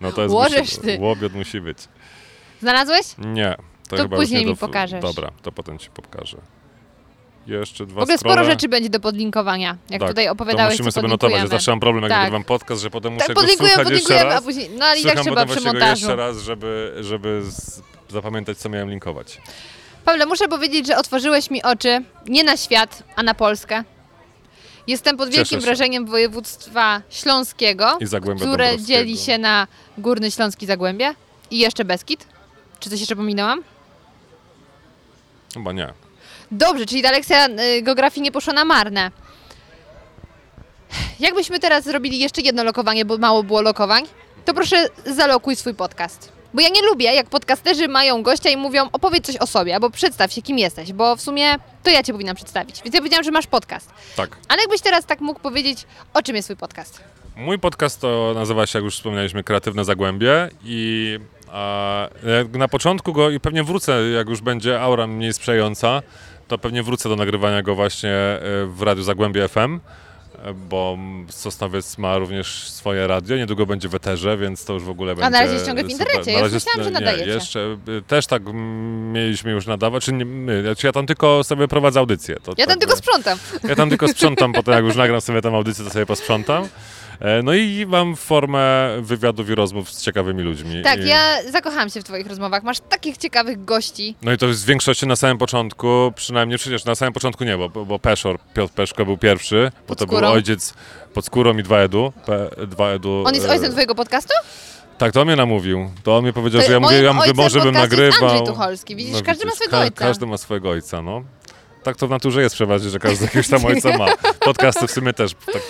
No to jest Łożesz musi, ty. Łobiot musi być. Znalazłeś? Nie. To, To później nie mi do- pokażesz. Dobra, to potem ci pokażę. Jeszcze dwa W ogóle sporo rzeczy będzie do podlinkowania, jak tak, tutaj opowiadałeś, musimy sobie notować. Podlinkujemy. zawsze mam problem, jak Tak. nagrywam podcast, że potem muszę Tak, go podlinkujemy, słuchać jeszcze raz. a później... No ale i tak trzeba przy montażu. jeszcze raz, żeby, żeby zapamiętać, co miałem linkować. Pawle, muszę powiedzieć, że otworzyłeś mi oczy nie na świat, a na Polskę. Jestem pod wielkim wrażeniem województwa śląskiego, które dzieli się na Górny Śląski Zagłębie i jeszcze Beskid. Czy coś jeszcze pominęłam? Chyba nie. Dobrze, czyli ta lekcja y, geografii nie poszła na marne. Jakbyśmy teraz zrobili jeszcze jedno lokowanie, bo mało było lokowań, to proszę zalokuj swój podcast. Bo ja nie lubię, jak podcasterzy mają gościa i mówią opowiedz coś o sobie, albo przedstaw się, kim jesteś, bo w sumie to ja cię powinnam przedstawić. Więc ja powiedziałam, że masz podcast. Tak. Ale jakbyś teraz tak mógł powiedzieć, o czym jest twój podcast? Mój podcast to nazywa się, jak już wspomnieliśmy, Kreatywne Zagłębie i a, na początku go i pewnie wrócę, jak już będzie aura mniej sprzyjająca, to pewnie wrócę do nagrywania go właśnie e, w Radiu Zagłębie FM, bo Sosnowiec ma również swoje radio, niedługo będzie w eterze, więc to już w ogóle będzie... na razie jest ciągle w super. internecie, Na ja razie myślałam, że nie, nadajecie. jeszcze y, też tak mieliśmy już nadawać, czy nie my, znaczy ja tam tylko sobie prowadzę audycję. To Ja tam tak, tylko sprzątam. ja tam tylko sprzątam, potem jak już nagram sobie tą audycję, to sobie posprzątam. E, No i mam formę wywiadów i rozmów z ciekawymi ludźmi. Tak, I, ja zakochałam się w twoich rozmowach. Masz takich ciekawych gości. No i to jest w większości na samym początku, przynajmniej przecież na samym początku nie, bo, bo Peszor, Piotr Peszko był pierwszy, bo to był ojciec pod skórą i dwa edu. Pe, dwa edu On jest e, ojcem twojego podcastu? Tak, to on mnie namówił. To on mi powiedział, To że ja mówię, ja mówię, może bym nagrywał. Andrzej Tucholski. Widzisz, każdy ma widzisz, swojego ojca. Każdy ma swojego ojca, no. Tak to w naturze jest przeważnie, że każdy jakiegoś tam ojca ma. Podcasty w sumie też tak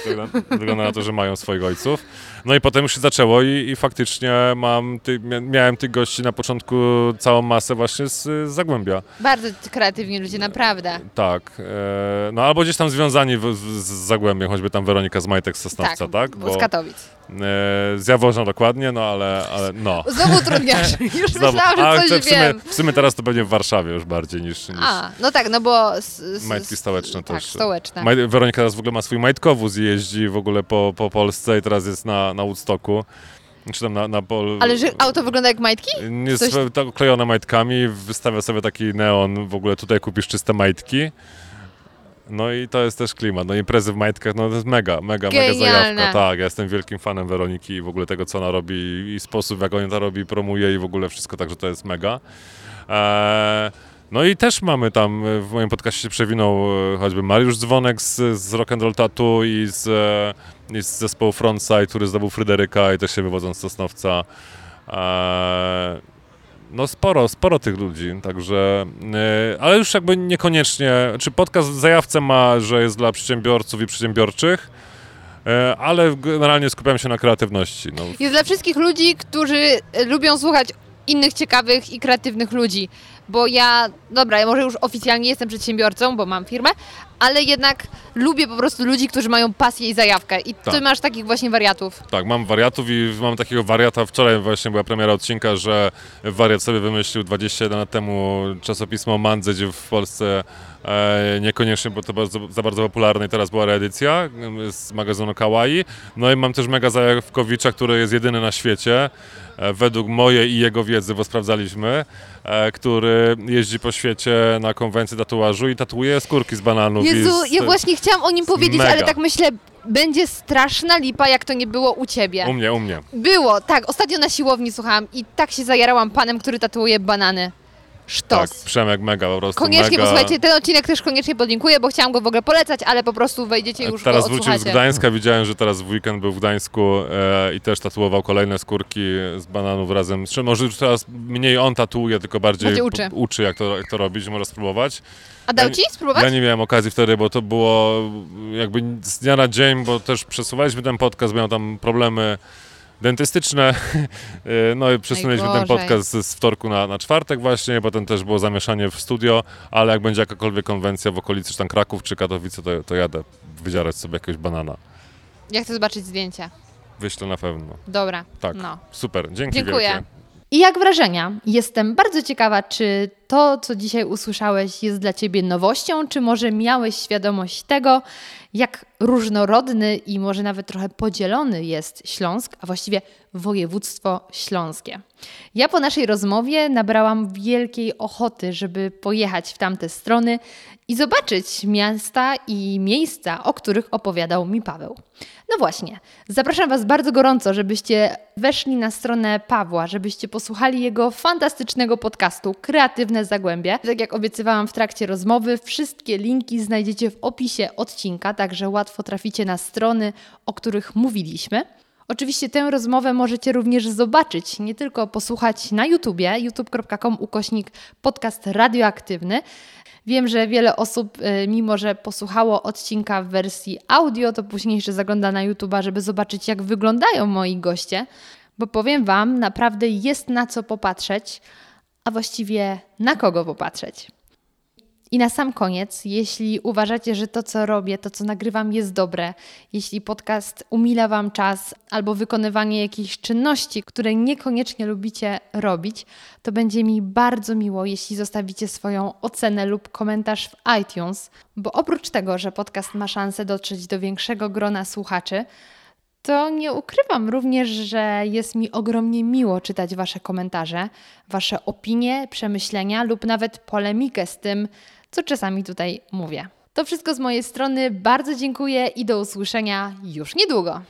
wygląda na to, że mają swoich ojców. No i potem już się zaczęło i, i faktycznie mam, ty, miałem tych gości na początku całą masę właśnie z, z Zagłębia. Bardzo kreatywni ludzie, naprawdę. Tak. E, no albo gdzieś tam związani w, z Zagłębiem, choćby tam Weronika z Majtek z Sosnowca, tak? tak? Bo, z Katowic. E, z Jaworzna dokładnie, no ale, ale no. Znowu trudniasz. Już Znowu. myślałam, że coś w sumie, wiem. W sumie teraz to pewnie w Warszawie już bardziej niż... niż... A, no tak, no bo... Z, majtki stołeczne tak, też. stołeczne. Maj, Weronika teraz w ogóle ma swój majtkowóz i jeździ w ogóle po, po Polsce i teraz jest na, na Woodstocku. Czy tam na, na pol... Ale że auto wygląda jak majtki? Jest Coś... tak klejone majtkami, wystawia sobie taki neon, w ogóle tutaj kupisz czyste majtki. No i to jest też klimat. No imprezy w majtkach, no to jest mega, mega, Genialne. mega zajawka. Tak, ja jestem wielkim fanem Weroniki i w ogóle tego, co ona robi i sposób, jak ona to robi, promuje i w ogóle wszystko, także to jest mega. Eee, no i też mamy tam, w moim podcaście się przewinął e, choćby Mariusz Dzwonek z, z Rock and Roll Tattoo i z, e, i z zespołu Frontside, który zdobył Fryderyka i też się wywodząc z Sosnowca. No sporo, sporo tych ludzi, także, ale już jakby niekoniecznie, czy podcast zajawce ma, że jest dla przedsiębiorców i przedsiębiorczych, ale generalnie skupiam się na kreatywności. No. Jest dla wszystkich ludzi, którzy lubią słuchać innych ciekawych i kreatywnych ludzi bo ja, dobra, ja może już oficjalnie jestem przedsiębiorcą, bo mam firmę, ale jednak lubię po prostu ludzi, którzy mają pasję i zajawkę. I tak. ty masz takich właśnie wariatów. Tak, mam wariatów i mam takiego wariata. Wczoraj właśnie była premiera odcinka, że wariat sobie wymyślił 21 lat temu czasopismo o Mandze, gdzie w Polsce e, niekoniecznie było to bardzo, za bardzo popularne i teraz była reedycja z magazynu Kawaii. No i mam też Mega Zajawkowicza, który jest jedyny na świecie, według mojej i jego wiedzy, bo sprawdzaliśmy, e, który jeździ po świecie na konwencji tatuażu i tatuuje skórki z bananów. Jezu, z, ja właśnie chciałam o nim powiedzieć, mega. ale tak myślę, będzie straszna lipa, jak to nie było u ciebie. U mnie, u mnie. Było, tak. Ostatnio na siłowni słuchałam i tak się zajarałam panem, który tatuuje banany. Sztos. Tak, Przemek mega po prostu Koniecznie mega. posłuchajcie, ten odcinek też koniecznie podlinkuję, bo chciałam go w ogóle polecać, ale po prostu wejdziecie już Teraz go wrócił z Gdańska, widziałem, że teraz w weekend był w Gdańsku e, i też tatuował kolejne skórki z bananów razem. Może już teraz mniej on tatuuje, tylko bardziej, bardziej uczy. uczy jak, to, jak to robić, może spróbować. A dał ci spróbować? Ja nie miałem okazji wtedy, bo to było jakby z dnia na dzień, bo też przesuwaliśmy ten podcast, miał tam problemy dentystyczne. E, no i przesunęliśmy ten podcast z, z wtorku na, na czwartek właśnie, potem też było zamieszanie w studio, ale jak będzie jakakolwiek konwencja w okolicy, czy tam Kraków, czy Katowice, to, to jadę wydzierać sobie jakiegoś banana. Ja chcę zobaczyć zdjęcia. Wyślę na pewno. Dobra. Tak. No. Super. Dzięki Dziękuję. Wielkie. I jak wrażenia? Jestem bardzo ciekawa, czy to, co dzisiaj usłyszałeś, jest dla Ciebie nowością, czy może miałeś świadomość tego, jak różnorodny i może nawet trochę podzielony jest Śląsk, a właściwie województwo śląskie. Ja po naszej rozmowie nabrałam wielkiej ochoty, żeby pojechać w tamte strony i zobaczyć miasta i miejsca, o których opowiadał mi Paweł. No właśnie, zapraszam Was bardzo gorąco, żebyście weszli na stronę Pawła, żebyście posłuchali jego fantastycznego podcastu Kreatywne Zagłębie. Tak jak obiecywałam w trakcie rozmowy, wszystkie linki znajdziecie w opisie odcinka, także łatwo traficie na strony, o których mówiliśmy. Oczywiście tę rozmowę możecie również zobaczyć, nie tylko posłuchać na YouTubie, youtube.com ukośnik podcast radioaktywny. Wiem, że wiele osób, y, mimo że posłuchało odcinka w wersji audio, to później jeszcze zagląda na YouTuba, żeby zobaczyć, jak wyglądają moi goście, bo powiem Wam, naprawdę jest na co popatrzeć, a właściwie na kogo popatrzeć. I na sam koniec, jeśli uważacie, że to, co robię, to, co nagrywam, jest dobre, jeśli podcast umila Wam czas albo wykonywanie jakichś czynności, które niekoniecznie lubicie robić, to będzie mi bardzo miło, jeśli zostawicie swoją ocenę lub komentarz w iTunes, bo oprócz tego, że podcast ma szansę dotrzeć do większego grona słuchaczy, to nie ukrywam również, że jest mi ogromnie miło czytać Wasze komentarze, Wasze opinie, przemyślenia lub nawet polemikę z tym, co czasami tutaj mówię. To wszystko z mojej strony. Bardzo dziękuję i do usłyszenia już niedługo.